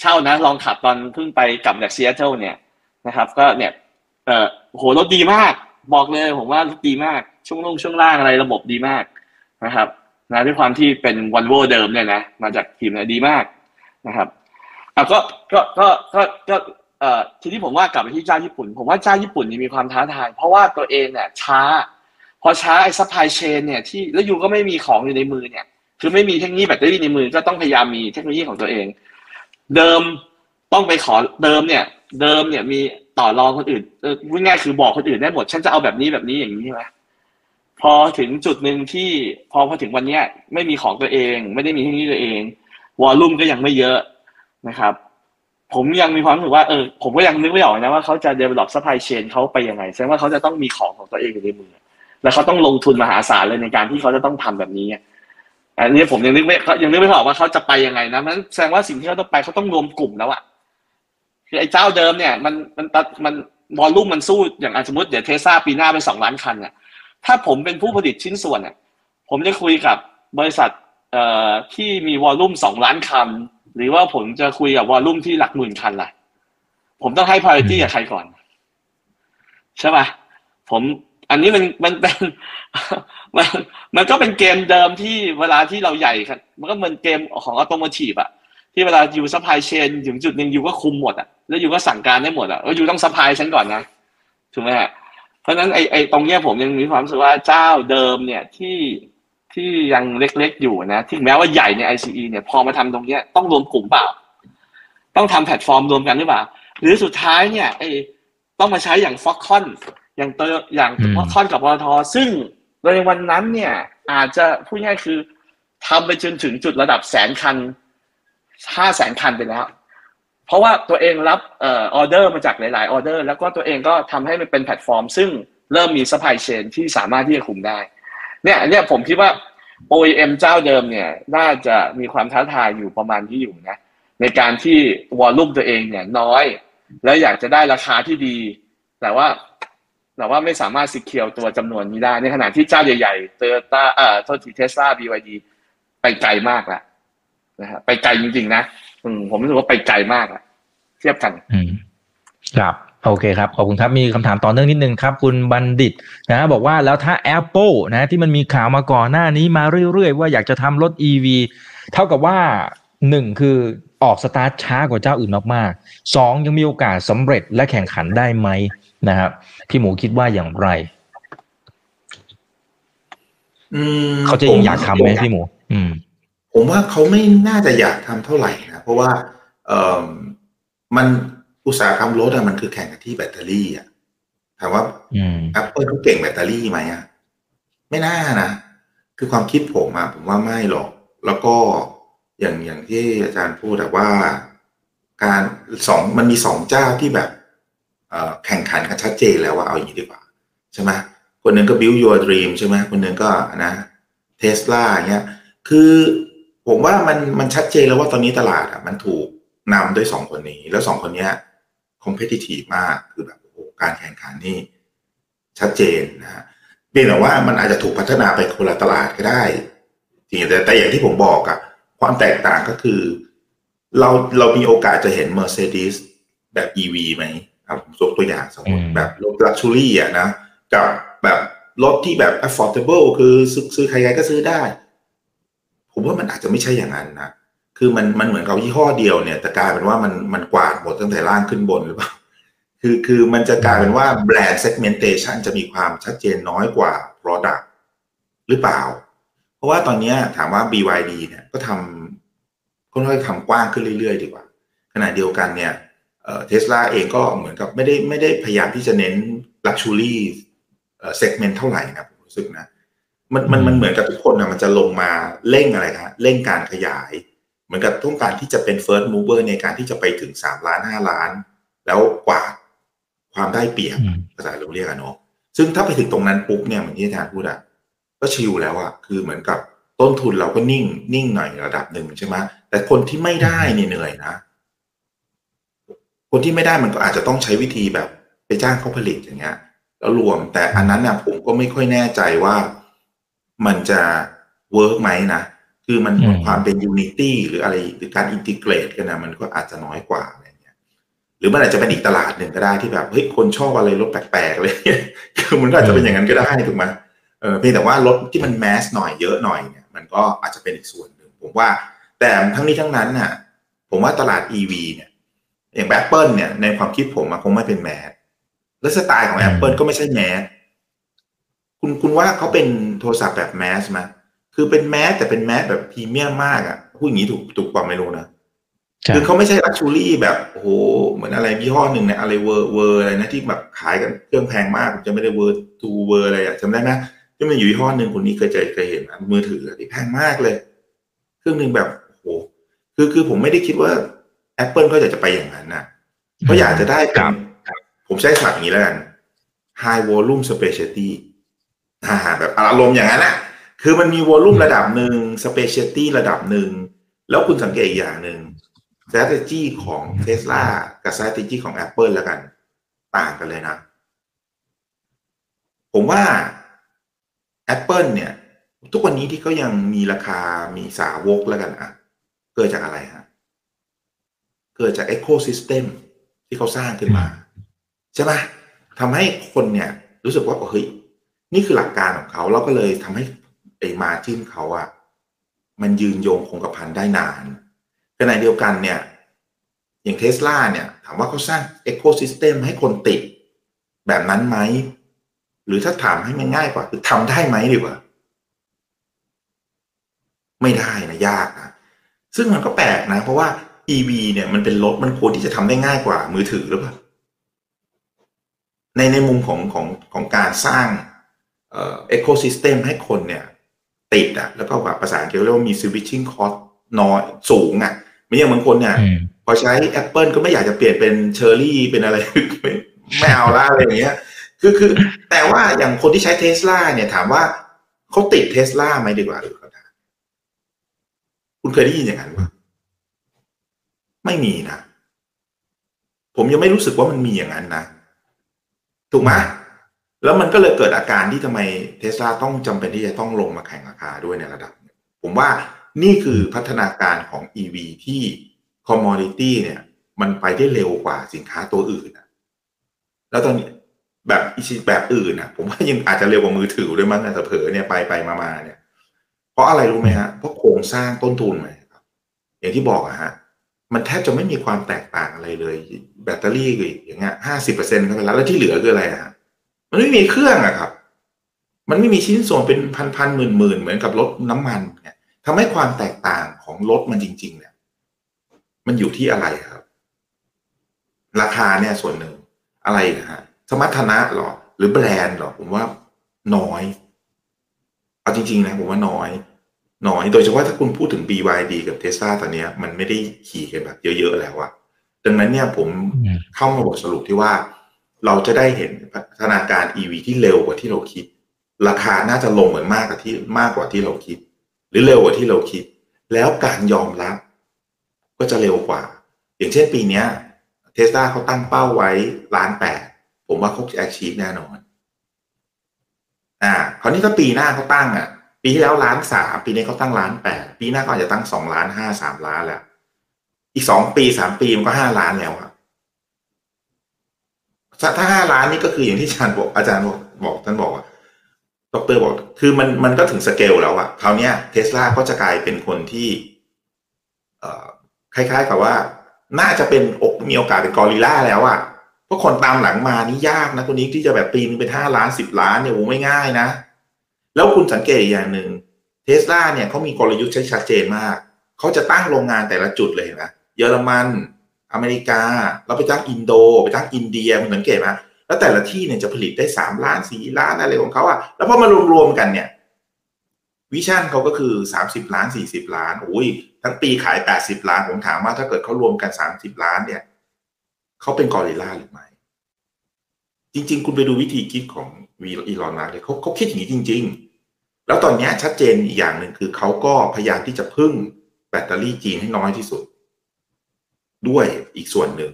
S3: เช่านะลองขับตอนเพิ่งไปกลับจากซีแอตเทิลเนี่ยนะครับ ก็เนี่ยเออโหรถดีมาก บอกเลยผมว่ารถดีมากช่วงลงช่วงล่างอะไรระบบดีมากนะครับนะด้วยความที่เป็นวันโวเดิมเนี่ยนะมาจากทีมเนี่ยดีมากนะครับอะก็ก็ก็ก็ก็เอ่อทีนี้ผมว่ากลับไปที่เจ้าญี่ปุ่น ผมว่าเจ้าญี่ปุ่นนี่มีความท้าทาย เพราะว่าตัวเองเนี่ยช้า พอช้าไอ้ supply chain เนี่ยที่แล้ว you ก็ไม่มีของอยู่ในมือเนี่ย คือไม่มีเทคโนโลยีแบตเตอรี่ในมือก็ต้องพยายามมีเทคโนโลยีของตัวเอง เดิมต้องไปขอเดิมเนี่ย เดิมเนี่ยมีต่อรองคนอื่นเออพูดง่ายคือบอกคนอื่นได้หมด ฉันจะเอาแบบนี้แบบนี้อย่างนี้ใช่ไหมพอถึงจุดหนึ่งที่พอพอถึงวันเนี้ย ไม่มีของตัวเอง ไม่ได้มีทคโนโลยีตัวเอง วอลลุ่มก็ยังไม่เยอะนะครับ ผมยังมีความรู้สึกว่าเออผมก็ยังนึกไม่ออกนะว่าเขาจะ develop supply chain เขาไปยังไงแสดงว่าเขาจะต้องมีของของตัวเองอยู่ในมือแล้วเขาต้องลงทุนมหาศาลเลยในการที่เขาจะต้องทำแบบนี้ อันนี้ผมยังนึกไม่ยังนึกไม่ออกว่าเขาจะไปยังไงนะนั้นแสดงว่าสิ่งที่เขาต้องไปเขาต้องรวมกลุ่มแล้วอะคือไอ้เจ้าเดิมเนี่ย มันมันมันวอลลุ่มมันสู้อย่างสมมติเดี๋ยวเทสซาปีหน้าไปสองล้านคันอะถ้าผมเป็นผู้ผลิตชิ้นส่วนอะผมจะคุยกับบริษัทเอ่อที่มี volume สองล้านคัน หรือว่าผมจะคุยกับ volume ที่หลักหมื่นคันล่ะผมต้องให้ priority กับใครก่อน ใช่ป่ะผม อันนี้มันมันเป็นมันมันก็เป็นเกมเดิมที่เวลาที่เราใหญ่ครับมันก็เหมือนเกมของ automotive อะที่เวลา you supply chain ถึงจุดหนึ่ง you ก็คุมหมดอะแล้ว you ก็สั่งการได้หมดอะแล้ว you ต้อง supply ฉันก่อนนะถูกไหมฮะเพราะฉะนั้นไอไอตรงเนี้ยผมยังมีความรู้สึกว่าเจ้าเดิมเนี่ยที่ที่ยังเล็กๆอยู่นะที่แม้ว่าใหญ่ใน ICE เนี่ยพอมาทำตรงเนี้ยต้องรวมกลุ่มเปล่า ต้องทำแพลตฟอร์มรวมกันหรือเปล่า หรือสุดท้ายเนี่ยไอต้องมาใช้อย่างฟ็อกคอน อย่างเตออย่าง
S2: อืม
S3: ฟ็อกคอนกับปตทซึ่งในวันนั้นเนี่ย อาจจะพูดง่ายคือทำไปจนถึงจุดระดับแสนคันห้าแสนคันไปแล้ว เพราะว่าตัวเองรับเอ่อออเดอร์มาจากหลาย ๆ ออเดอร์ แล้วก็ตัวเองก็ทำให้มันเป็นแพลตฟอร์ม ซึ่งเริ่มมี supply chain ที่สามารถที่จะคุมได้ เนี่ยเนี่ยผมคิดว่า OEM เจ้าเดิมเนี่ย น่าจะมีความท้าทายอยู่ประมาณที่อยู่นะ ในการที่ volume ตัวเองเนี่ยน้อย แล้วอยากจะได้ราคาที่ดี แต่ว่า แต่ว่าไม่สามารถ secure ตัวจำนวนนี้ได้ ในขณะที่เจ้าใหญ่ๆโตโยต้าเอ่อโทษทีเทสลา BYD ไปไกลมากแล้วนะฮะไปไกลจริง ๆ นะอืมผมรู้สึกว่าไปไกลมากอะเทียบกัน
S2: อืมครับโอเคครับ ขอบคุณครับ มีคำถามต่อเนื่องนิดนึงครับ คุณบัณฑิตนะบอกว่าแล้วถ้า Apple นะที่มันมีข่าวมาก่อนหน้านี้มาเรื่อย ๆ ว่าอยากจะทำรถ EV เท่ากับว่าหนึ่งคือออกสตาร์ทช้ากว่าเจ้าอื่นมากๆสองยังมีโอกาสสำเร็จและแข่งขันได้ไหม นะครับ พี่หมูคิดว่าอย่างไร
S4: อืม
S2: เขาจะยังอยากทำไหมพี่หมู อืม
S4: ผมว่าเขาไม่น่าจะอยากทำเท่าไหร่นะเพราะว่า เออมันอุตสาหกรรมรถอะมันคือแข่งกันที่แบตเตอรี่อะถามว่า
S2: อืม
S4: Apple เขาเก่งแบตเตอรี่ไหมอะไม่น่านะคือความคิดผมอะผมว่าไม่หรอก แล้วก็อย่างอย่างที่อาจารย์พูดแต่ว่า การสองมันมีสองเจ้าที่แบบเอ่อ แข่งขันกันชัดเจนแล้วว่าเอาอย่างนี้ดีกว่าใช่ไหมคนหนึ่งก็ build your dream ใช่ไหมคนหนึ่งก็นะเทสลาเงี้ยคือผมว่ามันมันชัดเจนแล้วว่าตอนนี้ตลาดอะมันถูกนำด้วยสองคนนี้ แล้วสองคนเนี้ย competitive มากคือแบบโอ้โหการแข่งขันนี่ชัดเจนนะฮะเพียงแต่ว่ามันอาจจะถูกพัฒนาไปคนละตลาดก็ได้จริงแต่แต่อย่างที่ผมบอกอะความแตกต่างก็คือ เราเรามีโอกาสจะเห็น Mercedes แบบ EV ไหม ครับผมยกตัวอย่างสมมติ
S2: อืม
S4: แบบรถ luxury อะนะกับแบบรถที่แบบ affordable คือซื้อซื้อใครๆก็ซื้อได้ ผมว่ามันอาจจะไม่ใช่อย่างนั้นนะคือมันมันเหมือนกับยี่ห้อเดียวเนี่ยแต่กลายเป็นว่ามันมันกวาดหมดตั้งแต่ล่างขึ้นบนหรือเปล่าคือคือมันจะกลายเป็นว่าแบรนด์ segmentation จะมีความชัดเจนน้อยกว่า product หรือเปล่า เพราะว่าตอนเนี้ยถามว่า BYD เนี่ยก็ทำก็ค่อยๆทำกว้างขึ้นเรื่อยๆ ดีกว่า ขณะเดียวกันเนี่ย เทสลาเองก็เหมือนกับไม่ได้ไม่ได้พยายามที่จะเน้น luxury เอ่อ segment เท่าไหร่นะผมรู้สึกนะมันมันมันเหมือนกับทุกคนนะมันจะลงมาเร่งอะไรครับเร่งการขยาย เหมือนกับต้องการที่จะเป็น first mover ในการที่จะไปถึงสามล้านห้าล้าน แล้วกว่าดความได้เปรียบ
S2: อืม
S4: ภาษาเราเรียกอะเนาะซึ่งถ้าไปถึงตรงนั้นปุ๊บเนี่ยเหมือนที่อาจารย์พูดอะก็ชิลแล้วอะคือเหมือนกับต้นทุนเราก็นิ่งนิ่งหน่อยระดับหนึ่งใช่ไหมแต่คนที่ไม่ได้เนี่ยเหนื่อยนะ คนที่ไม่ได้มันก็อาจจะต้องใช้วิธีแบบไปจ้างเขาผลิตอย่างเงี้ย แล้วรวมแต่อันนั้นเนี่ยผมก็ไม่ค่อยแน่ใจว่ามันจะ work ไหมนะ คือมัน
S2: อืม
S4: ความเป็น unity หรืออะไรหรือการ integrate กันนะมันก็อาจจะน้อยกว่าอะไรเงี้ยหรือมันอาจจะเป็นอีกตลาดหนึ่งก็ได้ที่แบบเฮ้ยคนชอบอะไรรถแปลกๆเลยคือมันก็อาจจะเป็นอย่างนั้นก็ได้ถูกไหมเออเพียงแต่ว่ารถที่มัน mass หน่อยเยอะหน่อยเนี่ยมันก็อาจจะเป็นอีกส่วนหนึ่งผมว่า แต่ทั้งนี้ทั้งนั้นน่ะ ผมว่าตลาด EV เนี่ย อย่างแอปเปิลเนี่ยในความคิดผมคงไม่เป็น mass และสไตล์ของ Apple ก็ไม่ใช่ mass คุณคุณว่าเขาเป็นโทรศัพท์แบบ mass ไหมคือเป็น mass แต่เป็น mass แบบพรีเมียมมากอะพูดอย่างนี้ถูกถูกกว่าไม่รู้นะคือเขาไม่ใช่ luxury แบบโอ้โหเหมือนอะไรยี่ห้อหนึ่งเนี่ยอะไรเวอร์เวอร์อะไรนะที่แบบขายกันเครื่องแพงมากจำไม่ได้ Vertu เวอร์อะไรอะจำได้ไหมที่มันอยู่ยี่ห้อหนึ่งคนนี้เคยเจอเคยเห็นมือถือที่แพงมากเลย เครื่องหนึ่งแบบโอ้โหคือคือผมไม่ได้คิดว่า Apple ก็อยากจะไปอย่างนั้นนะเพราะอยากจะได้เป็นผมใช้ศัพท์อย่างนี้แล้วกัน high volume specialty อ่าแบบอารมณ์อย่างนั้นนะคือมันมี volume ระดับหนึ่ง specialty ระดับหนึ่ง แล้วคุณสังเกตอีกอย่างหนึ่ง strategy ของ Tesla กับ strategy ของ Apple แล้วกัน ต่างกันเลยนะ ผมว่า Apple เนี่ย ทุกวันนี้ที่เขายังมีราคามีสาวกแล้วกันอะ เกิดจากอะไรฮะ เกิดจาก ecosystem ที่เขาสร้างขึ้นมา ใช่ไหมทำให้คนเนี่ยรู้สึกว่าเฮ้ยนี่คือหลักการของเขาแล้วก็เลยทำให้ไอ้มาจิ้นเขาอะมันยืนโยงคงกระพันได้นานขณะเดียวกันเนี่ย อย่างเทสลาเนี่ยถามว่าเขาสร้างเอโคซิสเต็มให้คนติด แบบนั้นไหม หรือถ้าถามให้มันง่ายกว่า คือทำได้ไหมดีกว่า ไม่ได้นะ ยากนะ ซึ่งมันก็แปลกนะ เพราะว่า EV เนี่ยมันเป็นรถมันควรที่จะทำได้ง่ายกว่ามือถือหรือเปล่าในในมุมของของของการสร้าง ecosystem ให้คนเนี่ย ติดอะแล้วก็แบบภาษาอังกฤษเรียกว่ามี switching cost น้อยสูงอะไม่อย่างบางคนเนี่ยพอใช้ Apple ก็ไม่อยากจะเปลี่ยนเป็นเชอร์รี่เป็นอะไรไม่เอาละอะไรอย่างเงี้ยคือคือ แต่ว่าอย่างคนที่ใช้เทสลาเนี่ยถามว่าเขาติดเทสลาไหมดีกว่าหรือเขาคุณเคยได้ยินอย่างนั้นปะ ไม่มีนะผมยังไม่รู้สึกว่ามันมีอย่างนั้นนะถูกไหมแล้วมันก็เลยเกิดอาการที่ทำไมเทสลาต้องจำเป็นที่จะต้องลงมาแข่งราคาด้วยในระดับ ผมว่านี่คือพัฒนาการของ EV ที่ commodity เนี่ย มันไปได้เร็วกว่าสินค้าตัวอื่นนะแล้วตอนนี้แบบอีแบบอื่นนะผมว่ายังอาจจะเร็วกว่ามือถือด้วยมั้งแต่เผลอเนี่ยไปไปมาๆเนี่ย เพราะอะไรรู้ไหมฮะเพราะโครงสร้างต้นทุนไหมครับอย่างที่บอกอะฮะ มันแทบจะไม่มีความแตกต่างอะไรเลย แบตเตอรี่อย่างเงี้ยห้าสิบเปอร์เซ็นต์เข้าไปแล้วแล้วที่เหลือคืออะไรฮะมันไม่มีเครื่องอะครับ มันไม่มีชิ้นส่วนเป็นพันพันหมื่นหมื่นเหมือนกับรถน้ำมันเนี่ยทำให้ความแตกต่างของรถมันจริง ๆ เนี่ย มันอยู่ที่อะไรครับ ราคาเนี่ยส่วนหนึ่งอะไรนะฮะสมรรถนะหรอ หรือแบรนด์หรอ ผมว่าน้อย เอาจริง ๆ นะ ผมว่าน้อย น้อย โดยเฉพาะถ้าคุณพูดถึง BYD กับเทสลาตอนนี้มันไม่ได้ขี่กันแบบเยอะๆแล้วอะดังนั้นเนี่ยผมเข้ามาบทสรุปที่ว่า เราจะได้เห็นพัฒนาการ EV ที่เร็วกว่าที่เราคิด ราคาน่าจะลงเหมือนมากกว่าที่มากกว่าที่เราคิด หรือเร็วกว่าที่เราคิด แล้วการยอมรับ ก็จะเร็วกว่า อย่างเช่นปีนี้เทสลาเขาตั้งเป้าไว้ล้านแปดผมว่าเขาจะ achieve แน่นอน อ่า คราวนี้ถ้าปีหน้าเขาตั้งอะ ปีที่แล้วล้านสามปีนี้เขาตั้งล้านแปดปีหน้าก็อาจจะตั้งสองล้านห้าสามล้านแล้ว อีกสองปีสามปีมันก็ห้าล้านแล้วครับถ้าห้าล้านนี่ก็คืออย่างที่อาจารย์บอกอาจารย์บอกบอกท่านบอกว่าดรบอก คือมันมันก็ถึงสเกลแล้วอะคราวนี้เทสลาก็จะกลายเป็นคนที่ เอ่อคล้ายๆกับว่า น่าจะเป็นอกมีโอกาสเป็นกอริล่าแล้วอะเพราะคนตามหลังมานี่ยากนะคนนี้ที่จะแบบปีนึงเป็นห้าล้านสิบล้านเนี่ยโอ้ไม่ง่ายนะ แล้วคุณสังเกตอีกอย่างหนึ่งเทสลาเนี่ยเขามีกลยุทธ์ใช้ชัดเจนมาก เขาจะตั้งโรงงานแต่ละจุดเลยนะเยอรมัน อเมริกาเราไปตั้งอินโด ไปตั้งอินเดียมันสังเกตไหมแล้วแต่ละที่เนี่ยจะผลิตได้สามล้านสี่ล้านอะไรของเขาอะแล้วพอมารวมๆกันเนี่ยวิชั่นเขาก็คือสามสิบล้านสี่สิบล้านโอ้ยทั้งปีขายแปดสิบล้าน ผมถามว่าถ้าเกิดเขารวมกันสามสิบล้านเนี่ยเขาเป็นกอริลลาหรือไม่ จริง ๆ คุณไปดูวิธีคิดของวีอีลอนมาเลยเขาเขาคิดอย่างนี้จริง ๆ แล้วตอนนี้ชัดเจนอีกอย่างหนึ่งคือเขาก็พยายามที่จะพึ่งแบตเตอรี่จีนให้น้อยที่สุด ด้วยอีกส่วนหนึ่ง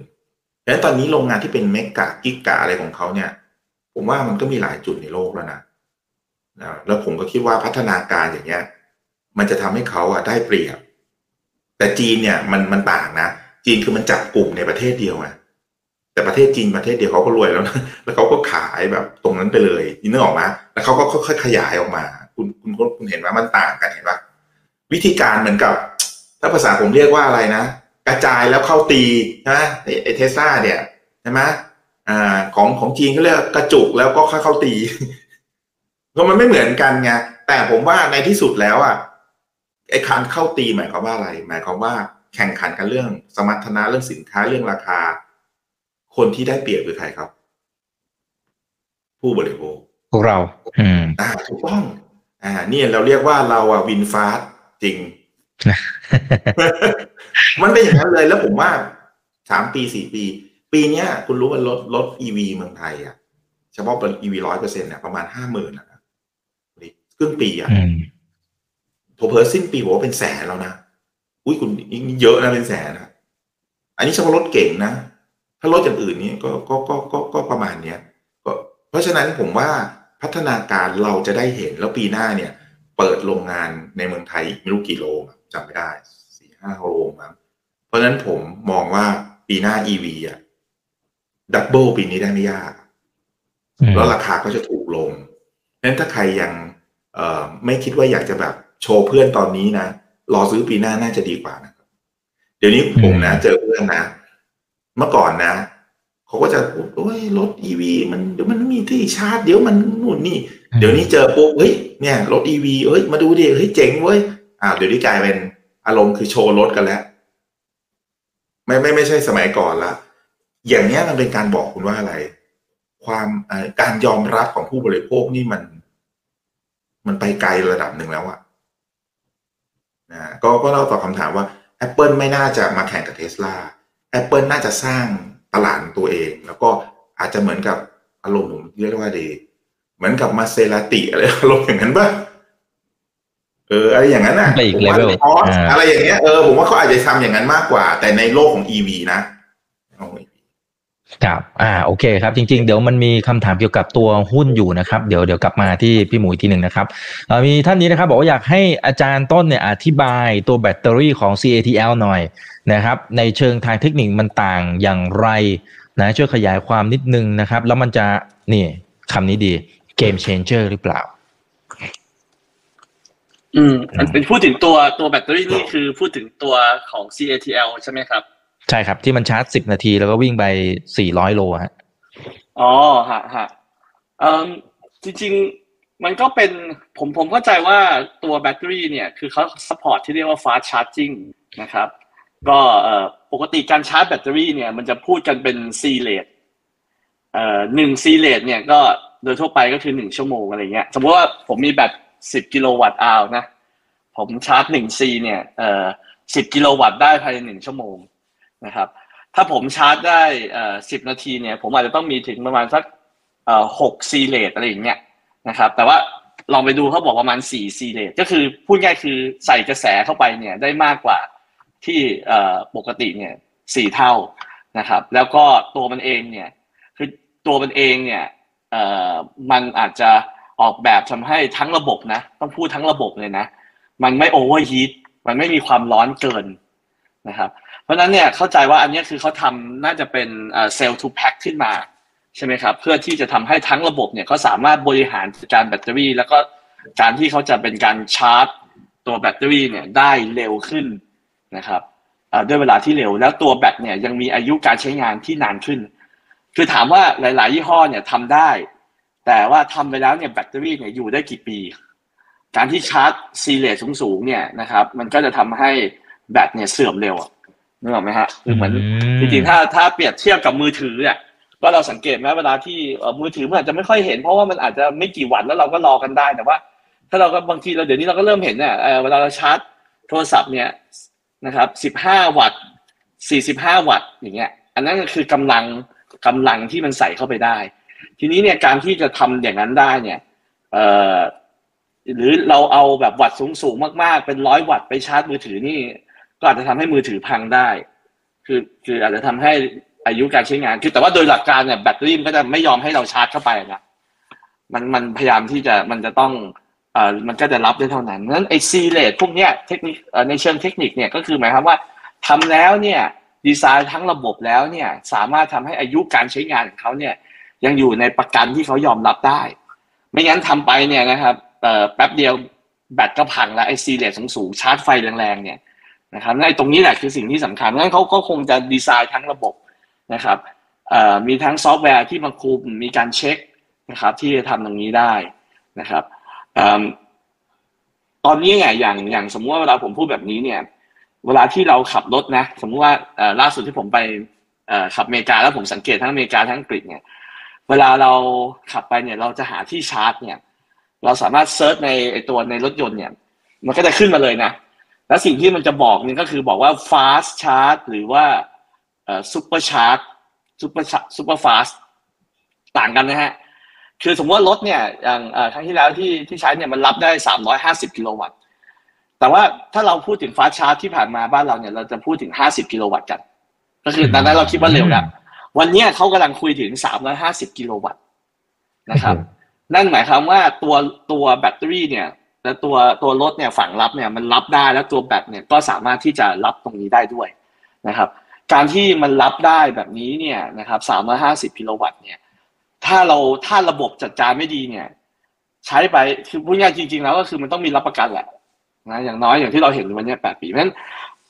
S4: ดังนั้นตอนนี้โรงงานที่เป็นเมกะกิกะอะไรของเขาเนี่ย ผมว่ามันก็มีหลายจุดในโลกแล้วนะนะแล้วผมก็คิดว่าพัฒนาการอย่างเงี้ย มันจะทำให้เขาอะได้เปรียบ แต่จีนเนี่ยมันมันต่างนะจีนคือมันจับกลุ่มในประเทศเดียวไงแต่ประเทศจีนประเทศเดียวเขาก็รวยแล้วนะแล้วเขาก็ขายแบบตรงนั้นไปเลยนึกออกไหมแล้วเขาก็ค่อยๆขยายออกมา คุณคุณคุณเห็นว่ามันต่างกันเห็นปะวิธีการเหมือนกับ ถ้าภาษาผมเรียกว่าอะไรนะ กระจายแล้วเข้าตีใช่ไหมไอเทสลาเนี่ยใช่ไหมอ่าของของจีนก็เรียกกระจุกแล้วก็ค่อยเข้าตีเพราะมันไม่เหมือนกันไงแต่ผมว่าในที่สุดแล้วอะไอ้การเข้าตีหมายความว่าอะไร หมายความว่าแข่งขันกันเรื่องสมรรถนะเรื่องสินค้าเรื่องราคา คนที่ได้เปรียบคือใครครับ ผู้บริโภค
S2: พวกเรา อืม
S4: อ่าถูกต้อง อ่านี่เราเรียกว่าเราอะวินฟาสจริง มันเป็นอย่างนั้นเลยแล้วผมว่าสามปีสี่ปี ปีเนี้ย คุณรู้ว่ารถรถอีวีเมืองไทยอะเฉพาะเป็นอีวีร้อยเปอร์เซ็นต์เนี่ยประมาณห้าหมื่นนะครึ่งปีอะ
S2: อืม
S4: พอเพอสิ้นปีผมว่าเป็นแสนแล้วนะอุ้ยคุณนี่เยอะนะเป็นแสนนะอันนี้เฉพาะรถเก่งนะถ้ารถอย่างอื่นนี่ก็ก็ก็ก็ก็ประมาณเนี้ยก็เพราะฉะนั้นผมว่า พัฒนาการเราจะได้เห็นแล้วปีหน้าเนี่ย เปิดโรงงานในเมืองไทยอีกไม่รู้กี่โรงจำไม่ได้สี่ห้าโรงมั้งเพราะฉะนั้นผมมองว่าปีหน้า EV อะดับเบิลปีนี้ได้ไม่ยาก
S2: อืม
S4: แล้วราคาก็จะถูกลงนั้นถ้าใครยังเอ่อไม่คิดว่าอยากจะแบบโชว์เพื่อนตอนนี้นะ รอซื้อปีหน้าน่าจะดีกว่านะครับเดี๋ยวนี้ผมนะ เจอเพื่อนนะ เมื่อก่อนนะ เขาก็จะพูดโอ้ยรถอีวีมันเดี๋ยวมันไม่มีที่ชาร์จเดี๋ยวมันนู่นนี่ เดี๋ยวนี้เจอปุ๊บเฮ้ยเนี่ยรถอีวีเฮ้ยมาดูดิเฮ้ยเจ๋งเว้ยอ่าเดี๋ยวนี้กลายเป็นอารมณ์คือโชว์รถกันแล้ว ไม่ไม่ไม่ใช่สมัยก่อนละอย่างเนี้ยมันเป็นการบอกคุณว่าอะไร ความเอ่อการยอมรับของผู้บริโภคนี่มัน มันไปไกลระดับหนึ่งแล้วอะนะก็ก็เล่าตอบคำถามว่า Apple ไม่น่าจะมาแข่งกับเทสลา Apple น่าจะสร้าง ตลาดของตัวเอง แล้วก็อาจจะเหมือนกับอารมณ์ผมเรียกว่าดี เหมือนกับมาเซราติอะไรอารมณ์อย่างนั้นป่ะเอออะไรอย่างนั้นน่ะ
S2: ไปอีก
S4: ผมว่า
S2: level
S4: ออส
S2: อ่า
S4: อะไรอย่างเงี้ยเออผมว่าเขาอาจจะทำอย่างนั้นมากกว่า แต่ในโลกของ EV นะเอา EV
S2: ครับอ่าโอเคครับจริง ๆ เดี๋ยวมันมีคำถามเกี่ยวกับตัวหุ้นอยู่นะครับ เดี๋ยวเดี๋ยวกลับมาที่พี่หมูทีหนึ่งนะครับมีท่านนี้นะครับ บอกว่าอยากให้อาจารย์ต้นเนี่ยอธิบายตัวแบตเตอรี่ของ CATL หน่อยนะครับ ในเชิงทางเทคนิคมันต่างอย่างไรนะช่วยขยายความนิดนึงนะครับ แล้วมันจะนี่คำนี้ดี game changer หรือเปล่า
S3: อืมเป็นพูดถึงตัวตัวแบตเตอรี่นี่คือพูดถึงตัวของ CATL ใช่ไหมครับ
S2: ใช่ครับที่มันชาร์จ10นาทีแล้วก็วิ่งไป400โลฮะ
S3: อ๋อฮะฮะเออจริง ๆ มันก็เป็นผมผมเข้าใจว่าตัวแบตเตอรี่เนี่ย คือเขา support ที่เรียกว่า fast charging นะครับ ก็เอ่อปกติการชาร์จแบตเตอรี่เนี่ย มันจะพูดกันเป็น C rate เอ่อหนึ่ง C rate เนี่ยก็โดยทั่วไปก็คือหนึ่งชั่วโมงอะไรเงี้ย สมมติว่าผมมีแบตสิบ kilowatt hour นะ ผมชาร์จหนึ่ง C เนี่ยเอ่อสิบกิโลวัตต์ได้ภายในหนึ่งชั่วโมง นะครับ ถ้าผมชาร์จได้เอ่อสิบนาทีเนี่ย ผมอาจจะต้องมีถึงประมาณสักเอ่อหกซีเลตอะไรอย่างเงี้ยนะครับ แต่ว่าลองไปดูเขาบอกประมาณสี่ซีเลตก็คือพูดง่ายคือใส่กระแสเข้าไปเนี่ยได้มากกว่าที่ปกติเนี่ยสี่เท่านะครับ แล้วก็ตัวมันเองเนี่ยคือตัวมันเองเนี่ยมันอาจจะออกแบบทำให้ทั้งระบบนะ ต้องพูดทั้งระบบเลยนะ มันไม่ overheat มันไม่มีความร้อนเกินนะครับ เพราะนั้นเนี่ยเข้าใจว่าอันนี้คือเขาทำน่าจะเป็น cell to pack ขึ้นมาใช่ไหมครับเพื่อที่จะทำให้ทั้งระบบเนี่ยเขาสามารถบริหารจัดการแบตเตอรี่ แล้วก็การที่เขาจะเป็นการชาร์จ ตัวแบตเตอรี่เนี่ยได้เร็วขึ้นนะครับด้วยเวลาที่เร็วแล้วตัวแบตเนี่ยยังมีอายุการใช้งานที่นานขึ้น คือถามว่าหลาย ๆ ยี่ห้อเนี่ยทำได้ แต่ว่าทำไปแล้วเนี่ยแบตเตอรี่เนี่ยอยู่ได้กี่ปี การที่ชาร์จซีเลสสูงๆเนี่ยนะครับมันก็จะทำให้แบตเนี่ยเสื่อมเร็ว นึกออกไหมฮะคือเหมือนจริงๆถ้าถ้าเปรียบเทียบกับมือถือเนี่ยก็เราสังเกตไหมเวลาที่เอ่อมือถือมันอาจจะไม่ค่อยเห็นเพราะว่ามันอาจจะไม่กี่วัตต์แล้วเราก็รอกันได้แต่ว่า ถ้าเราก็บางทีเราเดี๋ยวนี้เราก็เริ่มเห็นเนี่ยเอ่อเวลาเราชาร์จโทรศัพท์เนี่ยนะครับสิบห้าวัตต์สี่สิบห้าวัตต์อย่างเงี้ย อันนั้นก็คือกำลังกำลังที่มันใส่เข้าไปได้ ทีนี้เนี่ยการที่จะทำอย่างนั้นได้เนี่ยเอ่อหรือเราเอาแบบวัตต์สูงๆมากๆ เป็นร้อยวัตต์ไปชาร์จมือถือนี่ ก็อาจจะทำให้มือถือพังได้ คือคืออาจจะทำให้อายุการใช้งาน คือแต่ว่าโดยหลักการเนี่ยแบตเตอรี่มันก็จะไม่ยอมให้เราชาร์จเข้าไปนะมันมันพยายามที่จะมันจะต้องเอ่อมันก็จะรับได้เท่านั้นนั้นไอ C rate พวกเนี้ยเทคนิคในเชิงเทคนิคเนี่ยก็คือหมายความว่าทำแล้วเนี่ยดีไซน์ทั้งระบบแล้วเนี่ยสามารถทำให้อายุการใช้งานของเขาเนี่ยยังอยู่ในประกันที่เขายอมรับได้ ไม่งั้นทำไปเนี่ยนะครับเอ่อแป๊บเดียวแบตก็พังแล้วไอซีเลสสูงๆชาร์จไฟแรงๆเนี่ย นะครับในตรงนี้แหละคือสิ่งที่สำคัญงั้นเขาก็คงจะดีไซน์ทั้งระบบนะครับมีทั้งซอฟต์แวร์ที่มาคุมมีการเช็คนะครับที่จะทำตรงนี้ได้นะครับอตอนนี้เนี่ยอย่างอย่างสมมติว่าเวลาผมพูดแบบนี้เนี่ยเวลาที่เราขับรถนะ สมมติว่าล่าสุดที่ผมไปขับอเมริกาแล้วผมสังเกตทั้งอเมริกาทั้งอังกฤษเนี่ยเวลาเราขับไปเนี่ยเราจะหาที่ชาร์จเนี่ยเราสามารถ search ในตัวในรถยนต์เนี่ยมันก็จะขึ้นมาเลยนะ แล้วสิ่งที่มันจะบอกเนี่ยก็คือบอกว่า fast charge หรือว่าเอ่อ super charge super super fast ต่างกันนะฮะ คือสมมติว่ารถเนี่ยอย่างเอ่อครั้งที่แล้วที่ที่ใช้เนี่ยมันรับได้ 350 กิโลวัตต์ แต่ว่าถ้าเราพูดถึงฟาสชาร์จที่ผ่านมาบ้านเราเนี่ยเราจะพูดถึง 50 กิโลวัตต์กัน ก็คือตอนนั้นเราคิดว่าเร็วแล้ว วันเนี้ยเขากำลังคุยถึง 350 กิโลวัตต์นะครับ นั่นหมายความว่าตัวตัวแบตเตอรี่เนี่ย และตัวตัวรถเนี่ยฝั่งรับเนี่ยมันรับได้แล้วตัวแบตเนี่ยก็สามารถที่จะรับตรงนี้ได้ด้วยนะครับ การที่มันรับได้แบบนี้เนี่ยนะครับ350กิโลวัตต์เนี่ยถ้าเราถ้าระบบจัดการไม่ดีเนี่ย ใช้ไปคือพูดง่ายจริง ๆ แล้วก็คือมันต้องมีรับประกันแหละนะอย่างน้อยอย่างที่เราเห็นวันนี้แปดปีเพราะฉะนั้น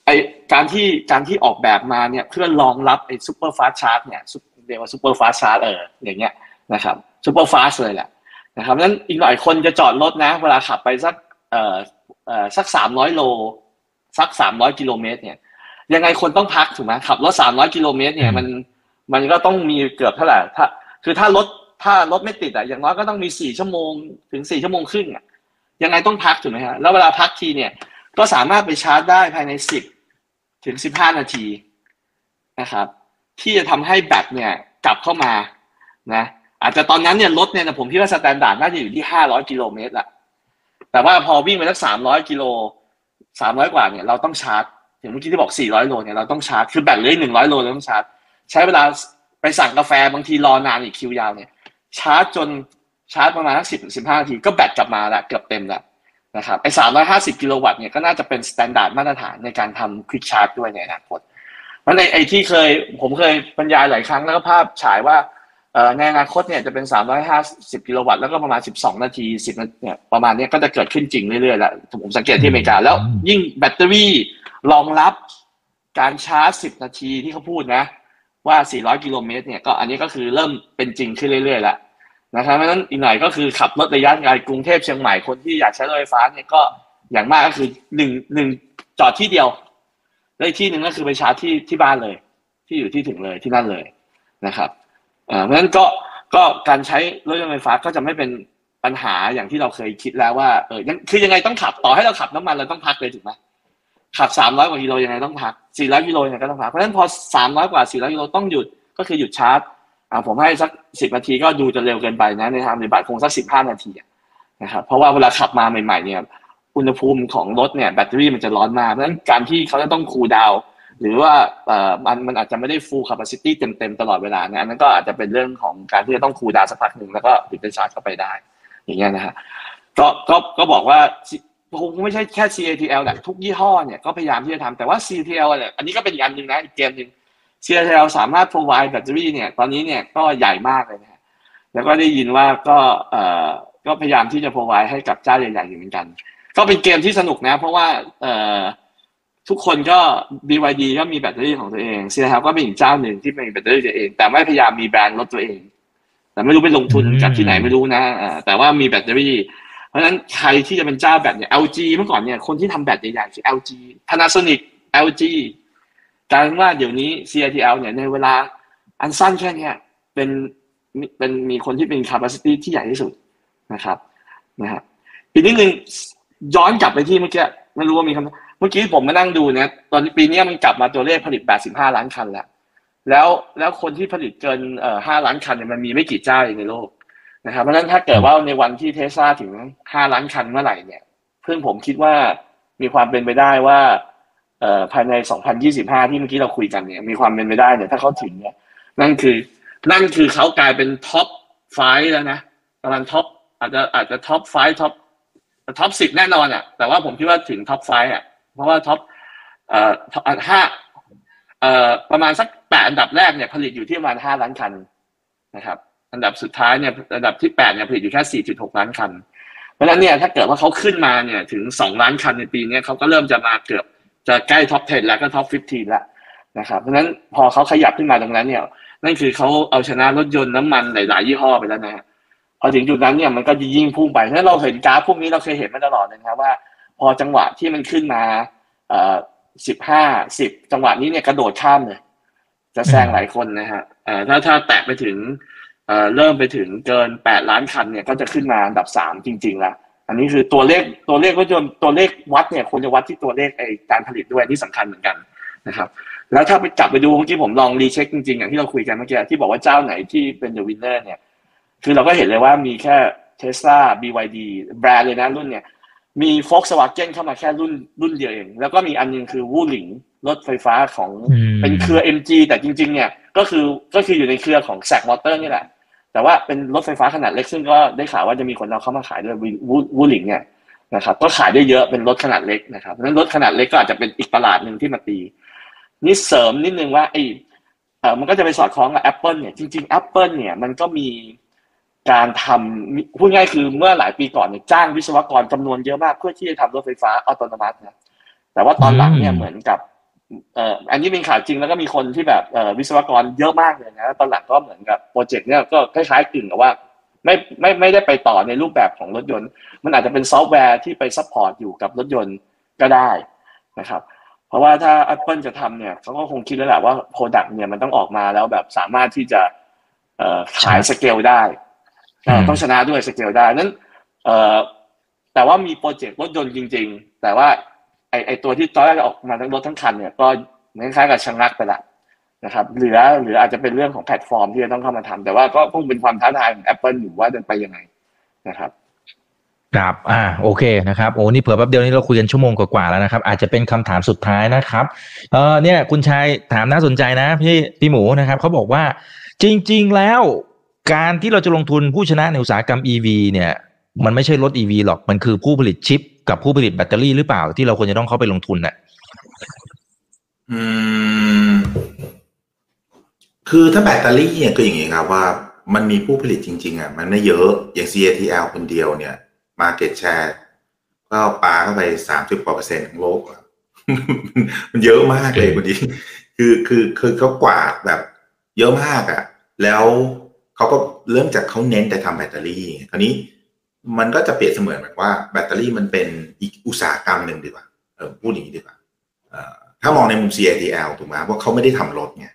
S3: ไอการที่การที่ออกแบบมาเนี่ยเพื่อรองรับไอ super fast charge เนี่ยเรียกว่า super fast charge เอออย่างเงี้ยนะครับ super fast เลยแหละ นะครับนั้นอีกหน่อยคนจะจอดรถนะ เวลาขับไปสักเอ่อเอ่อสักสามร้อยโล สักสามร้อยกิโลเมตรเนี่ย ยังไงคนต้องพักถูกไหมขับรถสามร้อยกิโลเมตรเนี่ยมันมันก็ต้องมีเกือบเท่าไหร่ถ้าคือถ้ารถถ้ารถไม่ติดอะอย่างน้อยก็ต้องมีสี่ชั่วโมงถึงสี่ชั่วโมงครึ่งอะยังไงต้องพักถูกไหมฮะแล้วเวลาพักทีเนี่ยก็สามารถไปชาร์จได้ภายในสิบถึงสิบห้านาทีนะครับ ที่จะทำให้แบตเนี่ยกลับเข้ามานะ อาจจะตอนนั้นเนี่ยรถเนี่ยผมคิดว่า standard น่าจะอยู่ที่ห้าร้อยกิโลเมตรละแต่ว่าพอวิ่งไปสักสามร้อยกิโลสามร้อยกว่าเนี่ยเราต้องชาร์จอย่างเมื่อกี้ที่บอกสี่ร้อยโลเนี่ยเราต้องชาร์จคือแบตเหลือหนึ่งร้อยโลเราต้องชาร์จ ใช้เวลาไปสั่งกาแฟบางทีรอนานอีกคิวยาวเนี่ย ชาร์จจนชาร์จประมาณสิบสิบห้านาทีก็แบตกลับมาละเกือบเต็มแล้วนะครับไอ้สามร้อยห้าสิบกิโลวัตต์เนี่ยก็น่าจะเป็น standard มาตรฐานในการทำ quick charge ด้วยในอนาคตมันในไอ้ที่เคยผมเคยบรรยายหลายครั้งแล้วก็ภาพฉายว่า ในอนาคตเนี่ยจะเป็นสามร้อยห้าสิบกิโลวัตต์แล้วก็ประมาณสิบสองนาทีสิบนาทีเนี่ยประมาณเนี้ยก็จะเกิดขึ้นจริงเรื่อยๆแล้วผมสังเกตที่อเมริกาแล้วยิ่งแบตเตอรี่รองรับการชาร์จสิบนาทีที่เขาพูดนะ ว่า 400 กิโลเมตรเนี่ยก็อันนี้ก็คือเริ่มเป็นจริงขึ้นเรื่อยๆแล้วนะครับเพราะฉะนั้นอีกหน่อยก็คือขับรถระยะไกลกรุงเทพเชียงใหม่คนที่อยากใช้รถไฟฟ้าเนี่ยก็อย่างมากก็คือหนึ่งหนึ่งจอดที่เดียวแล้วอีกที่หนึ่งก็คือไปชาร์จที่ที่บ้านเลย ที่อยู่ที่ถึงเลยที่นั่นเลยนะครับ เอ่อเพราะฉะนั้นก็ก็การใช้รถยนต์ไฟฟ้าก็จะไม่เป็นปัญหาอย่างที่เราเคยคิดแล้วว่าเออยังคือยังไงต้องขับต่อให้เราขับน้ำมันเราต้องพักเลยถูกไหมขับสามร้อยกว่ากิโลยังไงต้องพักสี่ร้อยกิโลยังไงก็ต้องพักเพราะฉะนั้นพอสามร้อยกว่าสี่ร้อยกิโลต้องหยุดก็คือหยุดชาร์จอ่าผมให้สักสิบนาทีก็ดูจะเร็วเกินไปนะในทางปฏิบัติคงสักสิบห้านาทีนะครับเพราะว่าเวลาขับมาใหม่ๆเนี่ยอุณหภูมิของรถเนี่ยแบตเตอรี่มันจะร้อนมากเพราะฉะนั้นการที่เขาจะต้องคูลดาวน์ หรือว่ามันมันอาจจะไม่ได้ full capacity เต็มๆตลอดเวลาเนี่ยอันนั้นก็อาจจะเป็นเรื่องของการที่จะต้องคูดาสักพักหนึ่งแล้วก็ถึงจะชาร์จเข้าไปได้ อย่างเงี้ยนะฮะก็ก็ก็บอกว่าคงไม่ใช่แค่ CATL แหละทุกยี่ห้อเนี่ยก็พยายามที่จะทำแต่ว่า CATL เนี่ยอันนี้ก็เป็นอีกอันหนึ่งนะอีกเกมหนึ่ง CATL สามารถ provide แบตเตอรี่เนี่ยตอนนี้เนี่ยก็ใหญ่มากเลยนะฮะแล้วก็ได้ยินว่าก็เอ่อก็พยายามที่จะ provide ให้กับเจ้าใหญ่ๆอยู่เหมือนกัน ก็เป็นเกมที่สนุกนะ เพราะว่าเอ่อ ทุกคนก็ BYD ก็มีแบตเตอรี่ของตัวเอง CATL ก็เป็นอีกเจ้าหนึ่งที่มีแบตเตอรี่ตัวเอง แต่ไม่พยายามมีแบรนด์รถตัวเอง แต่ไม่รู้ไปลงทุนจากที่ไหนไม่รู้นะอ่าแต่ว่ามีแบตเตอรี่ เพราะฉะนั้นใครที่จะเป็นเจ้าแบตเนี่ย LG เมื่อก่อนเนี่ยคนที่ทำแบตใหญ่ๆคือ LG Panasonic LG กลายเป็นว่าเดี๋ยวนี้ CATL เนี่ยในเวลาอันสั้นแค่เนี้ยเป็นมีเป็นมีคนที่เป็น capacity ที่ใหญ่ที่สุดนะครับนะฮะอีกนิดนึงย้อนกลับไปที่เมื่อกี้ไม่รู้ว่ามีคำเมื่อกี้ผมมานั่งดูเนี่ยตอนปีนี้มันกลับมาตัวเลขผลิต 85 ล้านคันแล้วแล้วแล้วคนที่ผลิตเกินเอ่อ5ล้านคันเนี่ยมันมีไม่กี่เจ้าเองในโลกนะครับเพราะฉะนั้นถ้าเกิดว่าในวันที่เทสลาถึง 5 ล้านคันเมื่อไหร่เนี่ยเพื่อนผมคิดว่ามีความเป็นไปได้ว่าเอ่อภายใน 2025 ที่เมื่อกี้เราคุยกันเนี่ยมีความเป็นไปได้เนี่ยถ้าเขาถึงเนี่ยนั่นคือนั่นคือเขากลายเป็น top five แล้วนะประมาณ top อาจจะอาจจะ top five top top สิบแน่นอนอะแต่ว่าผมคิดว่าถึง top five อะ เพราะว่า top เอ่อห้าเอ่อประมาณสักแปดอันดับแรกเนี่ยผลิตอยู่ที่ประมาณห้าล้านคันนะครับ อันดับสุดท้ายเนี่ยอันดับที่แปดเนี่ยผลิตอยู่แค่สี่จุดหกล้านคัน เพราะฉะนั้นเนี่ยถ้าเกิดว่าเขาขึ้นมาเนี่ยถึงสองล้านคันในปีนี้เขาก็เริ่มจะมาเกือบจะใกล้ top 10 แล้วก็ top 15 แล้วนะครับ เพราะฉะนั้นพอเขาขยับขึ้นมาตรงนั้นเนี่ยนั่นคือเขาเอาชนะรถยนต์น้ำมันหลาย ๆ ยี่ห้อไปแล้วนะพอถึงจุดนั้นเนี่ยมันก็จะยิ่งพุ่งไป เพราะฉะนั้นเราเห็นกราฟพวกนี้เราเคยเห็นมาตลอดนะครับว่า อจังหวะที่มันขึ้นมาสิบห้าสิบจังหวะนี้เนี่ยกระโดดข้ามเลย จะแซงหลายคนนะฮะถ้าถ้าแตะไปถึงเริ่มไปถึงเกินแปดล้านคันเนี่ยก็จะขึ้นมาอันดับสามจริงๆแล้วอันนี้คือตัวเลขตัวเลขรถยนต์ตัวเลขวัดเนี่ยควรจะวัดที่ตัวเลขไอการผลิตด้วยที่สำคัญเหมือนกันนะครับ แล้วถ้าไปจับไปดูเมื่อกี้ผมลอง recheck จริงๆ อย่างที่เราคุยกันเมื่อกี้ที่บอกว่าเจ้าไหนที่เป็น the winner เนี่ย คือเราก็เห็นเลยว่ามีแค่เทสลา BYD แบรนด์เลยนะรุ่นเนี่ย มี Volkswagen เข้ามาแค่รุ่นรุ่นเดียวเอง แล้วก็มีอันหนึงคือวูหลิงรถไฟฟ้าของ
S2: อืม
S3: เป็นเครือ MG แต่จริง ๆ เนี่ยก็คือก็คืออยู่ในเครือของแซกมอเตอร์นี่แหละแต่ว่าเป็นรถไฟฟ้าขนาดเล็กซึ่งก็ได้ข่าวว่าจะมีคนเอาเข้ามาขายด้วยวูวูหลิงเนี่ยนะครับก็ขายได้เยอะเป็นรถขนาดเล็กนะครับเพราะฉะนั้นรถขนาดเล็กก็อาจจะเป็นอีกตลาดหนึ่งที่มาตี นี่เสริมนิดนึงว่าไอ้เออมันก็จะไปสอดคล้องกับ Apple เนี่ยจริง ๆ Apple เนี่ยมันก็มี การทำพูดง่ายคือเมื่อหลายปีก่อนเนี่ยจ้างวิศวกรจำนวนเยอะมาก เพื่อที่จะทำรถไฟฟ้าอัตโนมัตินะแต่ว่าตอนหลังเนี่ย
S2: อืม
S3: เหมือนกับเอ่ออันนี้เป็นข่าวจริงแล้วก็มีคนที่แบบเอ่อวิศวกรเยอะมากเลยนะแล้วตอนหลังก็เหมือนกับ project เนี่ยก็คล้ายๆกึ่งกับว่าไม่ไม่ไม่ได้ไปต่อในรูปแบบของรถยนต์ มันอาจจะเป็นซอฟต์แวร์ที่ไป support อยู่กับรถยนต์ก็ได้นะครับ เพราะว่าถ้า Apple จะทำเนี่ยเขาก็คงคิดแล้วแหละว่า Product เนี่ยมันต้องออกมาแล้วแบบสามารถที่จะเอ่อขายสเกลได้เอ่อ
S2: อืม
S3: ต้องชนะด้วยสเกลได้นั้นเอ่อแต่ว่ามี project รถยนต์จริง ๆ แต่ว่าไอไอตัวที่ตอนแรกจะออกมาทั้งรถทั้งคันเนี่ยก็เหมือนคล้ายๆกับชะงักไปละนะครับเหลือเหลืออาจจะเป็นเรื่องของแพลตฟอร์มที่จะต้องเข้ามาทำแต่ว่าก็คงเป็นความท้าทายของ Apple อยู่ว่าจะไปยังไงนะครับ
S2: ครับอ่าโอเคนะครับโอ้นี่เผื่อแป๊บเดียวนี้เราคุยกันชั่วโมงกว่าๆแล้วนะครับ อาจจะเป็นคำถามสุดท้ายนะครับเออเนี่ยคุณชายถามน่าสนใจนะพี่พี่หมูนะครับเขาบอกว่าจริง ๆ แล้ว การที่เราจะลงทุนผู้ชนะในอุตสาหกรรม EV เนี่ย มันไม่ใช่รถ EV หรอกมันคือผู้ผลิตชิป กับผู้ผลิตแบตเตอรี่หรือเปล่าที่เราควรจะต้องเข้าไปลงทุนน่ะ
S4: อืม คือถ้าแบตเตอรี่เนี่ยก็อย่างนี้ครับว่ามันมีผู้ผลิตจริง ๆอะมันไม่เยอะอย่าง CATL คนเดียวเนี่ย Market Share ก็ปาเข้าไปสามสิบกว่าเปอร์เซ็นต์ของโลกอะมันเยอะมากเลยคนนี้คือคือคือเขากวาดแบบ เยอะมากอะ แล้ว เขาก็เริ่มจากเขาเน้นแต่ทำแบตเตอรี่คราวนี้มันก็จะเปรียบเสมือนแบบว่าแบตเตอรี่มันเป็นอีกอุตสาหกรรมหนึ่งดีกว่าเออพูดอย่างนี้ดีกว่าเอ่อถ้ามองในมุม CATL ถูกไหมเพราะเขาไม่ได้ทำรถไง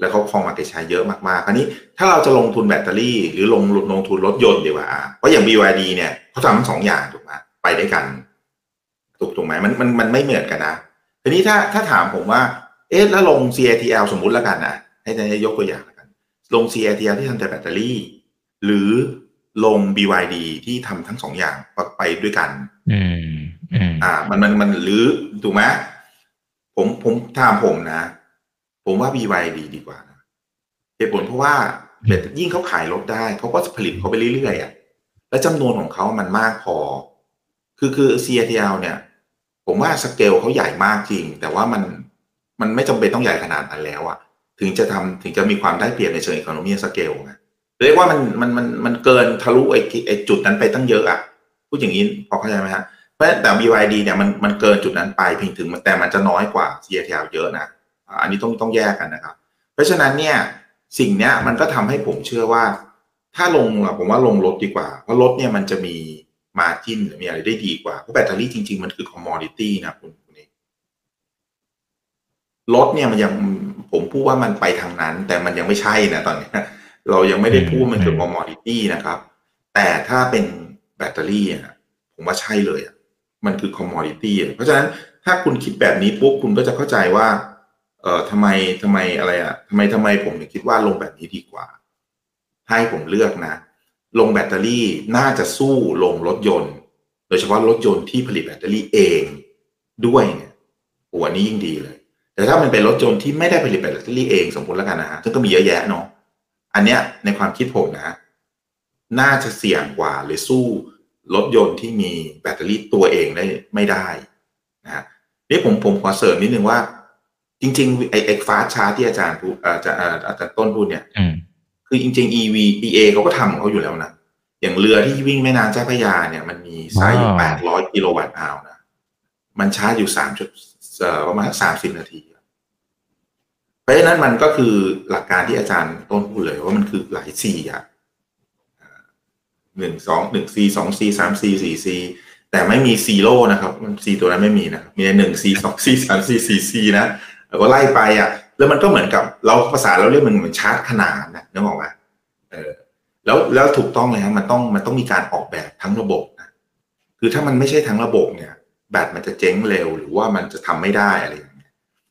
S4: แล้วเขาครองมาเก็ตชร์เยอะมากๆ คราวนี้ถ้าเราจะลงทุนแบตเตอรี่ หรือลงลงทุนรถยนต์ดีกว่า เพราะอย่าง BYD เนี่ยเขาทำทั้งสองอย่างถูกไหมไปได้วยกัน ถูกถูกไหมมันมันมันไม่เหมือนกันนะทีนี้ถ้าถ้าถามผมว่า เอ๊ะแล้วลง CATL สมมุติแล้วกันนะให้ให้ยกตัวอย่าง ล้วกันลง CATL ที่ทำแต่แบตเตอรี่ หรือลง BYD ที่ทำทั้งสองอย่างไปด้วยกัน
S2: อืมอืม
S4: อ่า มันมันมันหรือถูกไหมผมผมถามผมนะ ผมว่า BYD ดีกว่านะเหตุผลเพราะว่าเบ็ดยิ่งเขาขายรถได้ เขาก็ผลิตเขาไปเรื่อยๆอะและจำนวนของเขามันมากพอ คือคือ CATL เนี่ย ผมว่าสเกลเขาใหญ่มากจริง แต่ว่ามันมันไม่จำเป็นต้องใหญ่ขนาดนั้นแล้วอะ ถึงจะทำถึงจะมีความได้เปรียบในเชิงอีโคโนมีสเกลนะเรียกว่ามันมันมันมันเกินทะลุไอ้ไอ้จุดนั้นไปตั้งเยอะอะพูดอย่างนี้พอเข้าใจไหมฮะเพราะแต่ BYD เนี่ยมันมันเกินจุดนั้นไปเพียงถึงแต่มันจะน้อยกว่า CATL เยอะนะอันนี้ต้องต้องแยกกันนะครับ เพราะฉะนั้นเนี่ยสิ่งเนี้ยมันก็ทำให้ผมเชื่อว่า ถ้าลงผมว่าลงรถดีกว่า เพราะรถเนี่ยมันจะมีมาจิ้นหรือมีอะไรได้ดีกว่าเพราะแบตเตอรี่จริง ๆ มันคือคอมมอดิตี้นะคุณ รถเนี่ยมันยังผมพูดว่ามันไปทางนั้น แต่มันยังไม่ใช่นะตอนเนี้ยเรายังไม่ได้พูดมันคือ commodity นะครับ แต่ถ้าเป็นแบตเตอรี่อะผมว่าใช่เลยอะมันคือ commodity เพราะฉะนั้นถ้าคุณคิดแบบนี้ปุ๊บคุณก็จะเข้าใจว่า เอ่อทำไมทำไมอะไรอะทำไมทำไมผมถึงคิดว่าลงแบบนี้ดีกว่า ให้ผมเลือกนะ ลงแบตเตอรี่น่าจะสู้ลงรถยนต์ โดยเฉพาะรถยนต์ที่ผลิตแบตเตอรี่เองด้วยเนี่ยโอ้อันนี้ยิ่งดีเลย แต่ถ้ามันเป็นรถยนต์ที่ไม่ได้ผลิตแบตเตอรี่เองสมมติแล้วกันนะฮะซึ่งก็มีเยอะแยะเนาะอันเนี้ยในความคิดผมนะ น่าจะเสี่ยงกว่าหรือสู้รถยนต์ที่มีแบตเตอรี่ตัวเองได้ไม่ได้นะฮะนี่ผมผมขอเสริมนิดนึงว่า จริงๆไอ X fast charge ที่อาจารย์พูดอาจารย์อาจารย์ต้นพูดเนี่ย
S2: อืม
S4: คือจริงๆ EV EA เขาก็ทำของเขาอยู่แล้วนะอย่างเรือที่วิ่งแม่น้ำเจ้าพระยาเนี่ยมันมีไซส์อยู่
S2: อ๋อ
S4: แปดร้อยกิโลวัตต์อาวนะมันชาร์จอยู่สามจุดเอ่อประมาณสามสิบนาทีเพ ราะฉะนั้นมันก็คือหลักการที่อาจารย์ต้นพูดเลยว่ามันคือหลาย C อะหนึ่งสองหนึ่ง C สอง C สาม C สี่ C แต่ไม่มี zero นะครับมัน C ตัวนั้นไม่มีนะมีหนึ่ง C สอง C สาม C สี่ C นะแล้วก็ไล่ไปอะ แล้วมันก็เหมือนกับเราภาษาเราเรียกมันเหมือนชาร์จขนานนะนึกออกไหมเออแล้วแล้วถูกต้องเลยครับมันต้องมันต้องมีการออกแบบทั้งระบบนะคือถ้ามันไม่ใช่ทั้งระบบเนี่ย แบตมันจะเจ๊งเร็วหรือว่ามันจะทำไม่ได้อะไรอย่าง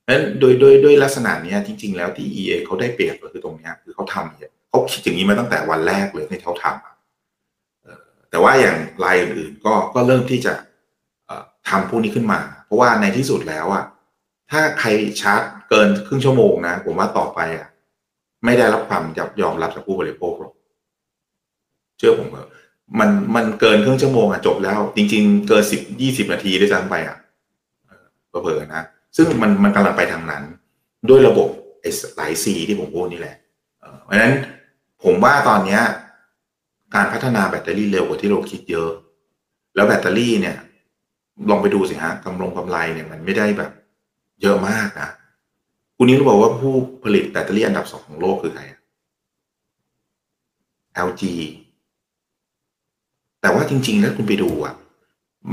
S4: นั้นโดยโดยโดยลักษณะนี้จริง ๆ แล้วที่ EA เขาได้เปรียบก็คือตรงนี้คือเขาทำเนี่ยเขาคิดอย่างนี้มาตั้งแต่วันแรกเลยที่เขาทำแต่ว่าอย่างรายอื่นๆก็ก็เริ่มที่จะทำพวกนี้ขึ้นมา เพราะว่าในที่สุดแล้วอะถ้าใครชาร์จเกินครึ่งชั่วโมงนะ ผมว่าต่อไปอะ ไม่ได้รับความยอมรับจากผู้บริโภคหรอกเชื่อผมเถอะมันมันเกินครึ่งชั่วโมงอะจบแล้ว จริง ๆ เกินสิบยี่สิบนาทีด้วยซ้ำไปอะเผลอๆนะ ซึ่งมันมันกำลังไปทางนั้น ด้วยระบบไอ้หลายซีที่ผมพูดนี่แหละเพราะฉะนั้นผมว่าตอนเนี้ยการพัฒนาแบตเตอรี่เร็วกว่าที่เราคิดเยอะ แล้วแบตเตอรี่เนี่ย ลองไปดูสิฮะกำลงกำไรเนี่ยมันไม่ได้แบบ เยอะมากนะคุณนี้รู้บอกว่าผู้ผลิตแบตเตอรี่อันดับสองของโลกคือใคร LG แต่ว่าจริงๆ แล้วคุณไปดูอะ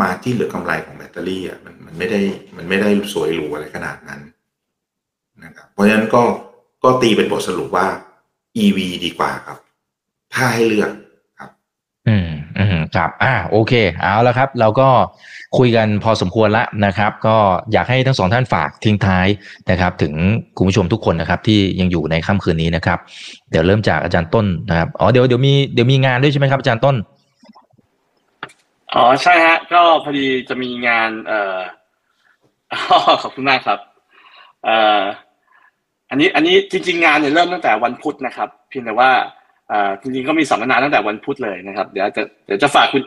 S4: มาที่เหลือกำไรของแบตเตอรี่อะมันมันไม่ได้มันไม่ได้สวยหรูอะไรขนาดนั้นนะครับเพราะฉะนั้นก็ก็ตีเป็นบทสรุปว่า EV ดีกว่าครับ ถ้าให้เลือกครับ
S2: อืมอืมครับ อ่า โอเค เอาแล้วครับ เราก็คุยกันพอสมควรละนะครับ ก็อยากให้ทั้งสองท่านฝากทิ้งท้ายนะครับ ถึงคุณผู้ชมทุกคนนะครับ ที่ยังอยู่ในค่ำคืนนี้นะครับ เดี๋ยวเริ่มจากอาจารย์ต้นนะครับ อ๋อ เดี๋ยวเดี๋ยวมีเดี๋ยวมีงานด้วยใช่ไหมครับอาจารย์ต้น
S3: อ๋อใช่ฮะ ก็พอดีจะมีงาน เอ่ออ๋อขอบคุณมากครับ เอ่ออันนี้อันนี้จริง ๆ งานเนี่ยเริ่มตั้งแต่วันพุธนะครับ เพียงแต่ว่าเออจริงๆก็มีสัมมนาตั้งแต่วันพุธเลยนะครับ เดี๋ยวจะเดี๋ยวจะฝากคุณ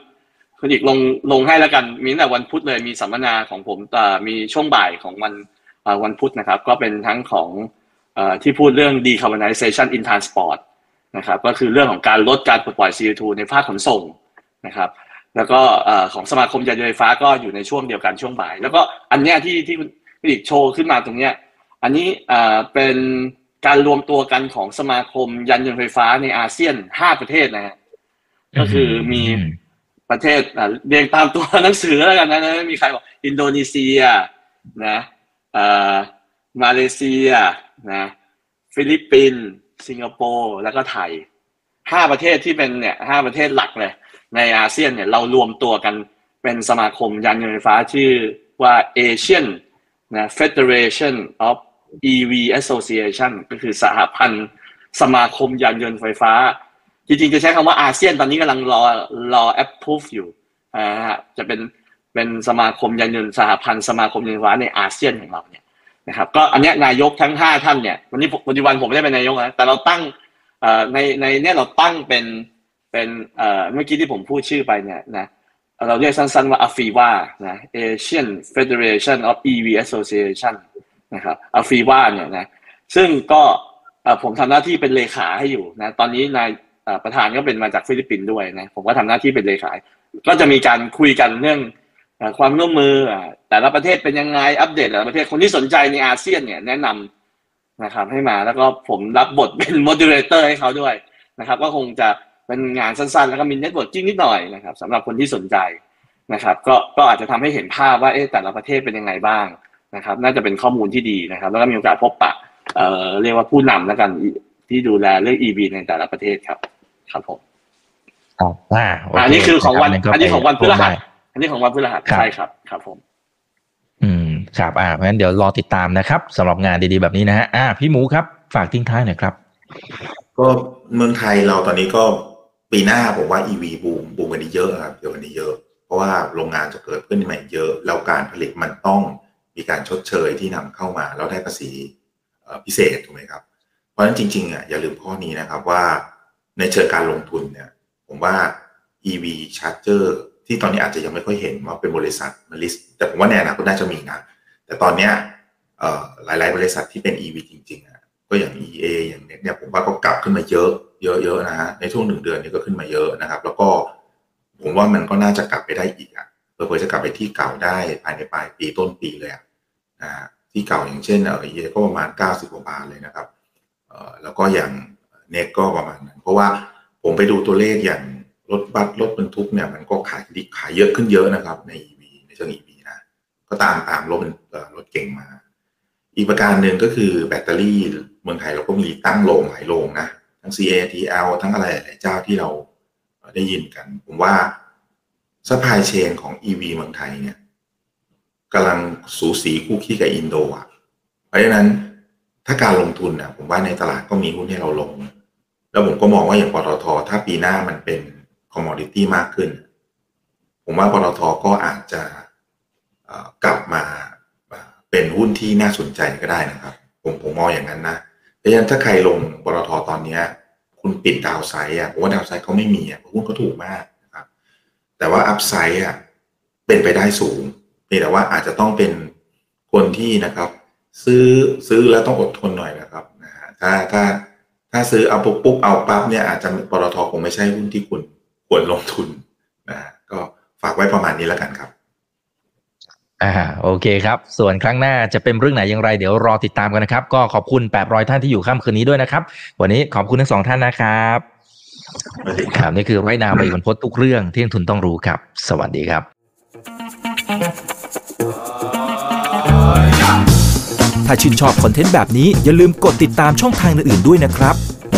S3: คุณอีกลงลงให้แล้วกัน มีตั้งแต่วันพุธเลยมีสัมมนาของผมเอ่มีช่วงบ่ายของวันวันพุธนะครับ ก็เป็นทั้งของเอ่อที่พูดเรื่อง decarbonization in transport นะครับ ก็คือเรื่องของการลดการปลดปล่อย CO2 ในภาคขนส่งนะครับ แล้วก็ของสมาคมยานยนต์ไฟฟ้าก็อยู่ในช่วงเดียวกันช่วงบ่าย แล้วก็อันเนี้ยที่ที่คุณคุณอีกโชว์ขึ้นมาตรงเนี้ยอันนี้เอ่อเป็นการรวมตัวกันของสมาคมยานยนต์ไฟฟ้าในอาเซียนห้าประเทศนะฮะก็คือมีประเทศอะเรียงตามตัวหนังสือแล้วกันนะนะมีใครบอกอินโดนีเซียนะเอ่อมาเลเซียนะฟิลิปปินส์สิงคโปร์แล้วก็ไทยห้าประเทศที่เป็นเนี่ยห้าประเทศหลักเลย ในอาเซียนเนี่ยเรารวมตัวกันเป็นสมาคมยานยนต์ไฟฟ้าชื่อว่า ASEAN นะ Federation of EV Association ก็คือสหพันธ์สมาคมยานยนต์ไฟฟ้า จริงๆ จะใช้คำว่าอาเซียนตอนนี้กำลังรอรอ approve อยู่อ่าฮะจะเป็นเป็นสมาคมยานยนต์สหพันธ์สมาคมยานยนต์ไฟฟ้าในอาเซียนของเราเนี่ยนะครับก็อันนี้นายกทั้งห้าท่านเนี่ยวันนี้ปัจจุบันผมไม่ได้เป็นนายกนะแต่เราตั้งในในเนี่ยเราตั้งเป็น เป็นเอ่อเมื่อกี้ที่ผมพูดชื่อไปเนี่ยนะเราเรียกสั้นๆว่า AFIVA นะ Asian Federation of EV Association นะครับ AFEVA เนี่ยนะซึ่งก็ผมทำหน้าที่เป็นเลขาให้อยู่นะตอนนี้นายประธานก็เป็นมาจากฟิลิปปินส์ด้วยนะผมก็ทำหน้าที่เป็นเลขา ก็จะมีการคุยกันเรื่องความร่วมมือแต่ละประเทศเป็นยังไงอัปเดตแต่ละประเทศคนที่สนใจในอาเซียนเนี่ยแนะนำนะครับให้มาแล้วก็ผมรับบทเป็น moderator ให้เขาด้วยนะครับ ก็คงจะ เป็นงานสั้นๆ แล้วก็มี networking นิดหน่อยนะครับสำหรับคนที่สนใจนะครับ ก็ก็อาจจะทำให้เห็นภาพว่าเอ๊ะแต่ละประเทศเป็นยังไงบ้างนะครับ น่าจะเป็นข้อมูลที่ดีนะครับ แล้วก็มีโอกาสพบปะเอ่อเรียกว่าผู้นำแล้วกันที่ดูแลเรื่อง EV ในแต่ละประเทศครับ ครับผม
S2: ครับอ่าโเค
S3: อันนี้คือของวัน
S2: รับ
S3: อันนี้ของวันพฤหัส
S2: ได้
S3: อันนี้ของวันพฤหัส
S2: ครับ
S3: ใช่ครับ ครับผม
S2: อืมครับอ่าเพราะฉะนั้นเดี๋ยวรอติดตามนะครับสำหรับงานดีๆแบบนี้นะฮะอ่า พี่หมูครับ ฝากทิ้งท้ายหน่อยครับ
S4: ก็เมืองไทยเราตอนนี้ก็ ปีหน้าผมว่า EV บูมบูมกันนี้เยอะครับเดี๋ยวกันนี้เยอะ เพราะว่าโรงงานจะเกิดขึ้นใหม่เยอะ แล้วการผลิตมันต้องมีการชดเชยที่นำเข้ามา แล้วได้ภาษีพิเศษถูกไหมครับ เพราะฉะนั้นจริงๆอะอย่าลืมข้อนี้นะครับว่าในเชิงการลงทุนเนี่ยผมว่า EV Charger ที่ตอนนี้อาจจะยังไม่ค่อยเห็นว่าเป็นบริษัทมาลิสแต่ผมว่าในอนาคตน่าจะมีนะ แต่ตอนเนี้ยหลายๆ บริษัทที่เป็น EV จริงๆอะก็อย่าง EA อย่างเนี้ยเนี่ยผมว่าก็กลับขึ้นมาเยอะ เยอะๆนะฮะในช่วงหนึ่งเดือนนี้ก็ขึ้นมาเยอะนะครับ แล้วก็ผมว่ามันก็น่าจะกลับไปได้อีกอะเผื่อจะกลับไปที่เก่าได้ภายในปลายปีต้นปีเลยอะนะฮะที่เก่าอย่างเช่นเออ EA ก็ประมาณ 90กว่าบาทเลยนะครับเออแล้วก็อย่างเน็กก็ประมาณนั้นเพราะว่าผมไปดูตัวเลขอย่างรถบัสรถบรรทุกเนี่ยมันก็ขายดีขายเยอะขึ้นเยอะนะครับ ใน EV ในเชิง EV นะก็ตามตามรถรถเก๋งมา อีกประการหนึ่งก็คือแบตเตอรี่เมืองไทยเราก็มีตั้งโรงหลายโรงนะ ทั้ง CATL ทั้งอะไรหลายเจ้าที่เราได้ยินกัน ผมว่า supply chain ของ EV เมืองไทยเนี่ยกำลังสูสีคู่คี่กับอินโดอะ เพราะฉะนั้นถ้าการลงทุนนะผมว่าในตลาดก็มีหุ้นให้เราลง แล้วผมก็มองว่าอย่างปตทถ้าปีหน้ามันเป็นcommodity มากขึ้น ผมว่าปตทก็อาจจะกลับมาเป็นหุ้นที่น่าสนใจก็ได้นะครับ ผมผมมองอย่างนั้นนะ ดังนั้นถ้าใครลงปตทตอนเนี้ย คุณปิด downside อะผมว่า downside เขาไม่มีอะหุ้นเขาถูกมากนะครับ แต่ว่า upside อะเป็นไปได้สูงเพียงแต่ว่าอาจจะต้องเป็นคนที่นะครับ ซื้อซื้อแล้วต้องอดทนหน่อยนะครับนะฮะถ้าถ้าถ้าซื้อเอาปุ๊บปุ๊บเอาปั๊บเนี่ยอาจจะปตทคงไม่ใช่หุ้นที่คุณควรลงทุนนะฮะก็ฝากไว้ประมาณนี้แล้วกันครับ
S2: อ่าโอเคครับ ส่วนครั้งหน้าจะเป็นเรื่องไหนอย่างไรเดี๋ยวรอติดตามกันนะครับ ก็ขอบคุณ 800 ท่านที่อยู่ค่ำคืนนี้ด้วยนะครับ วันนี้ขอบคุณทั้งสองท่านนะครับครับนี่คือไรนาวไปบนพดทุกเรื่องที่นักทุนต้องรู้ครับ สวัสดีครับ
S5: ถ้าชื่นชอบคอนเทนต์แบบนี้อย่าลืมกดติดตามช่องทางอื่นๆด้วยนะครับ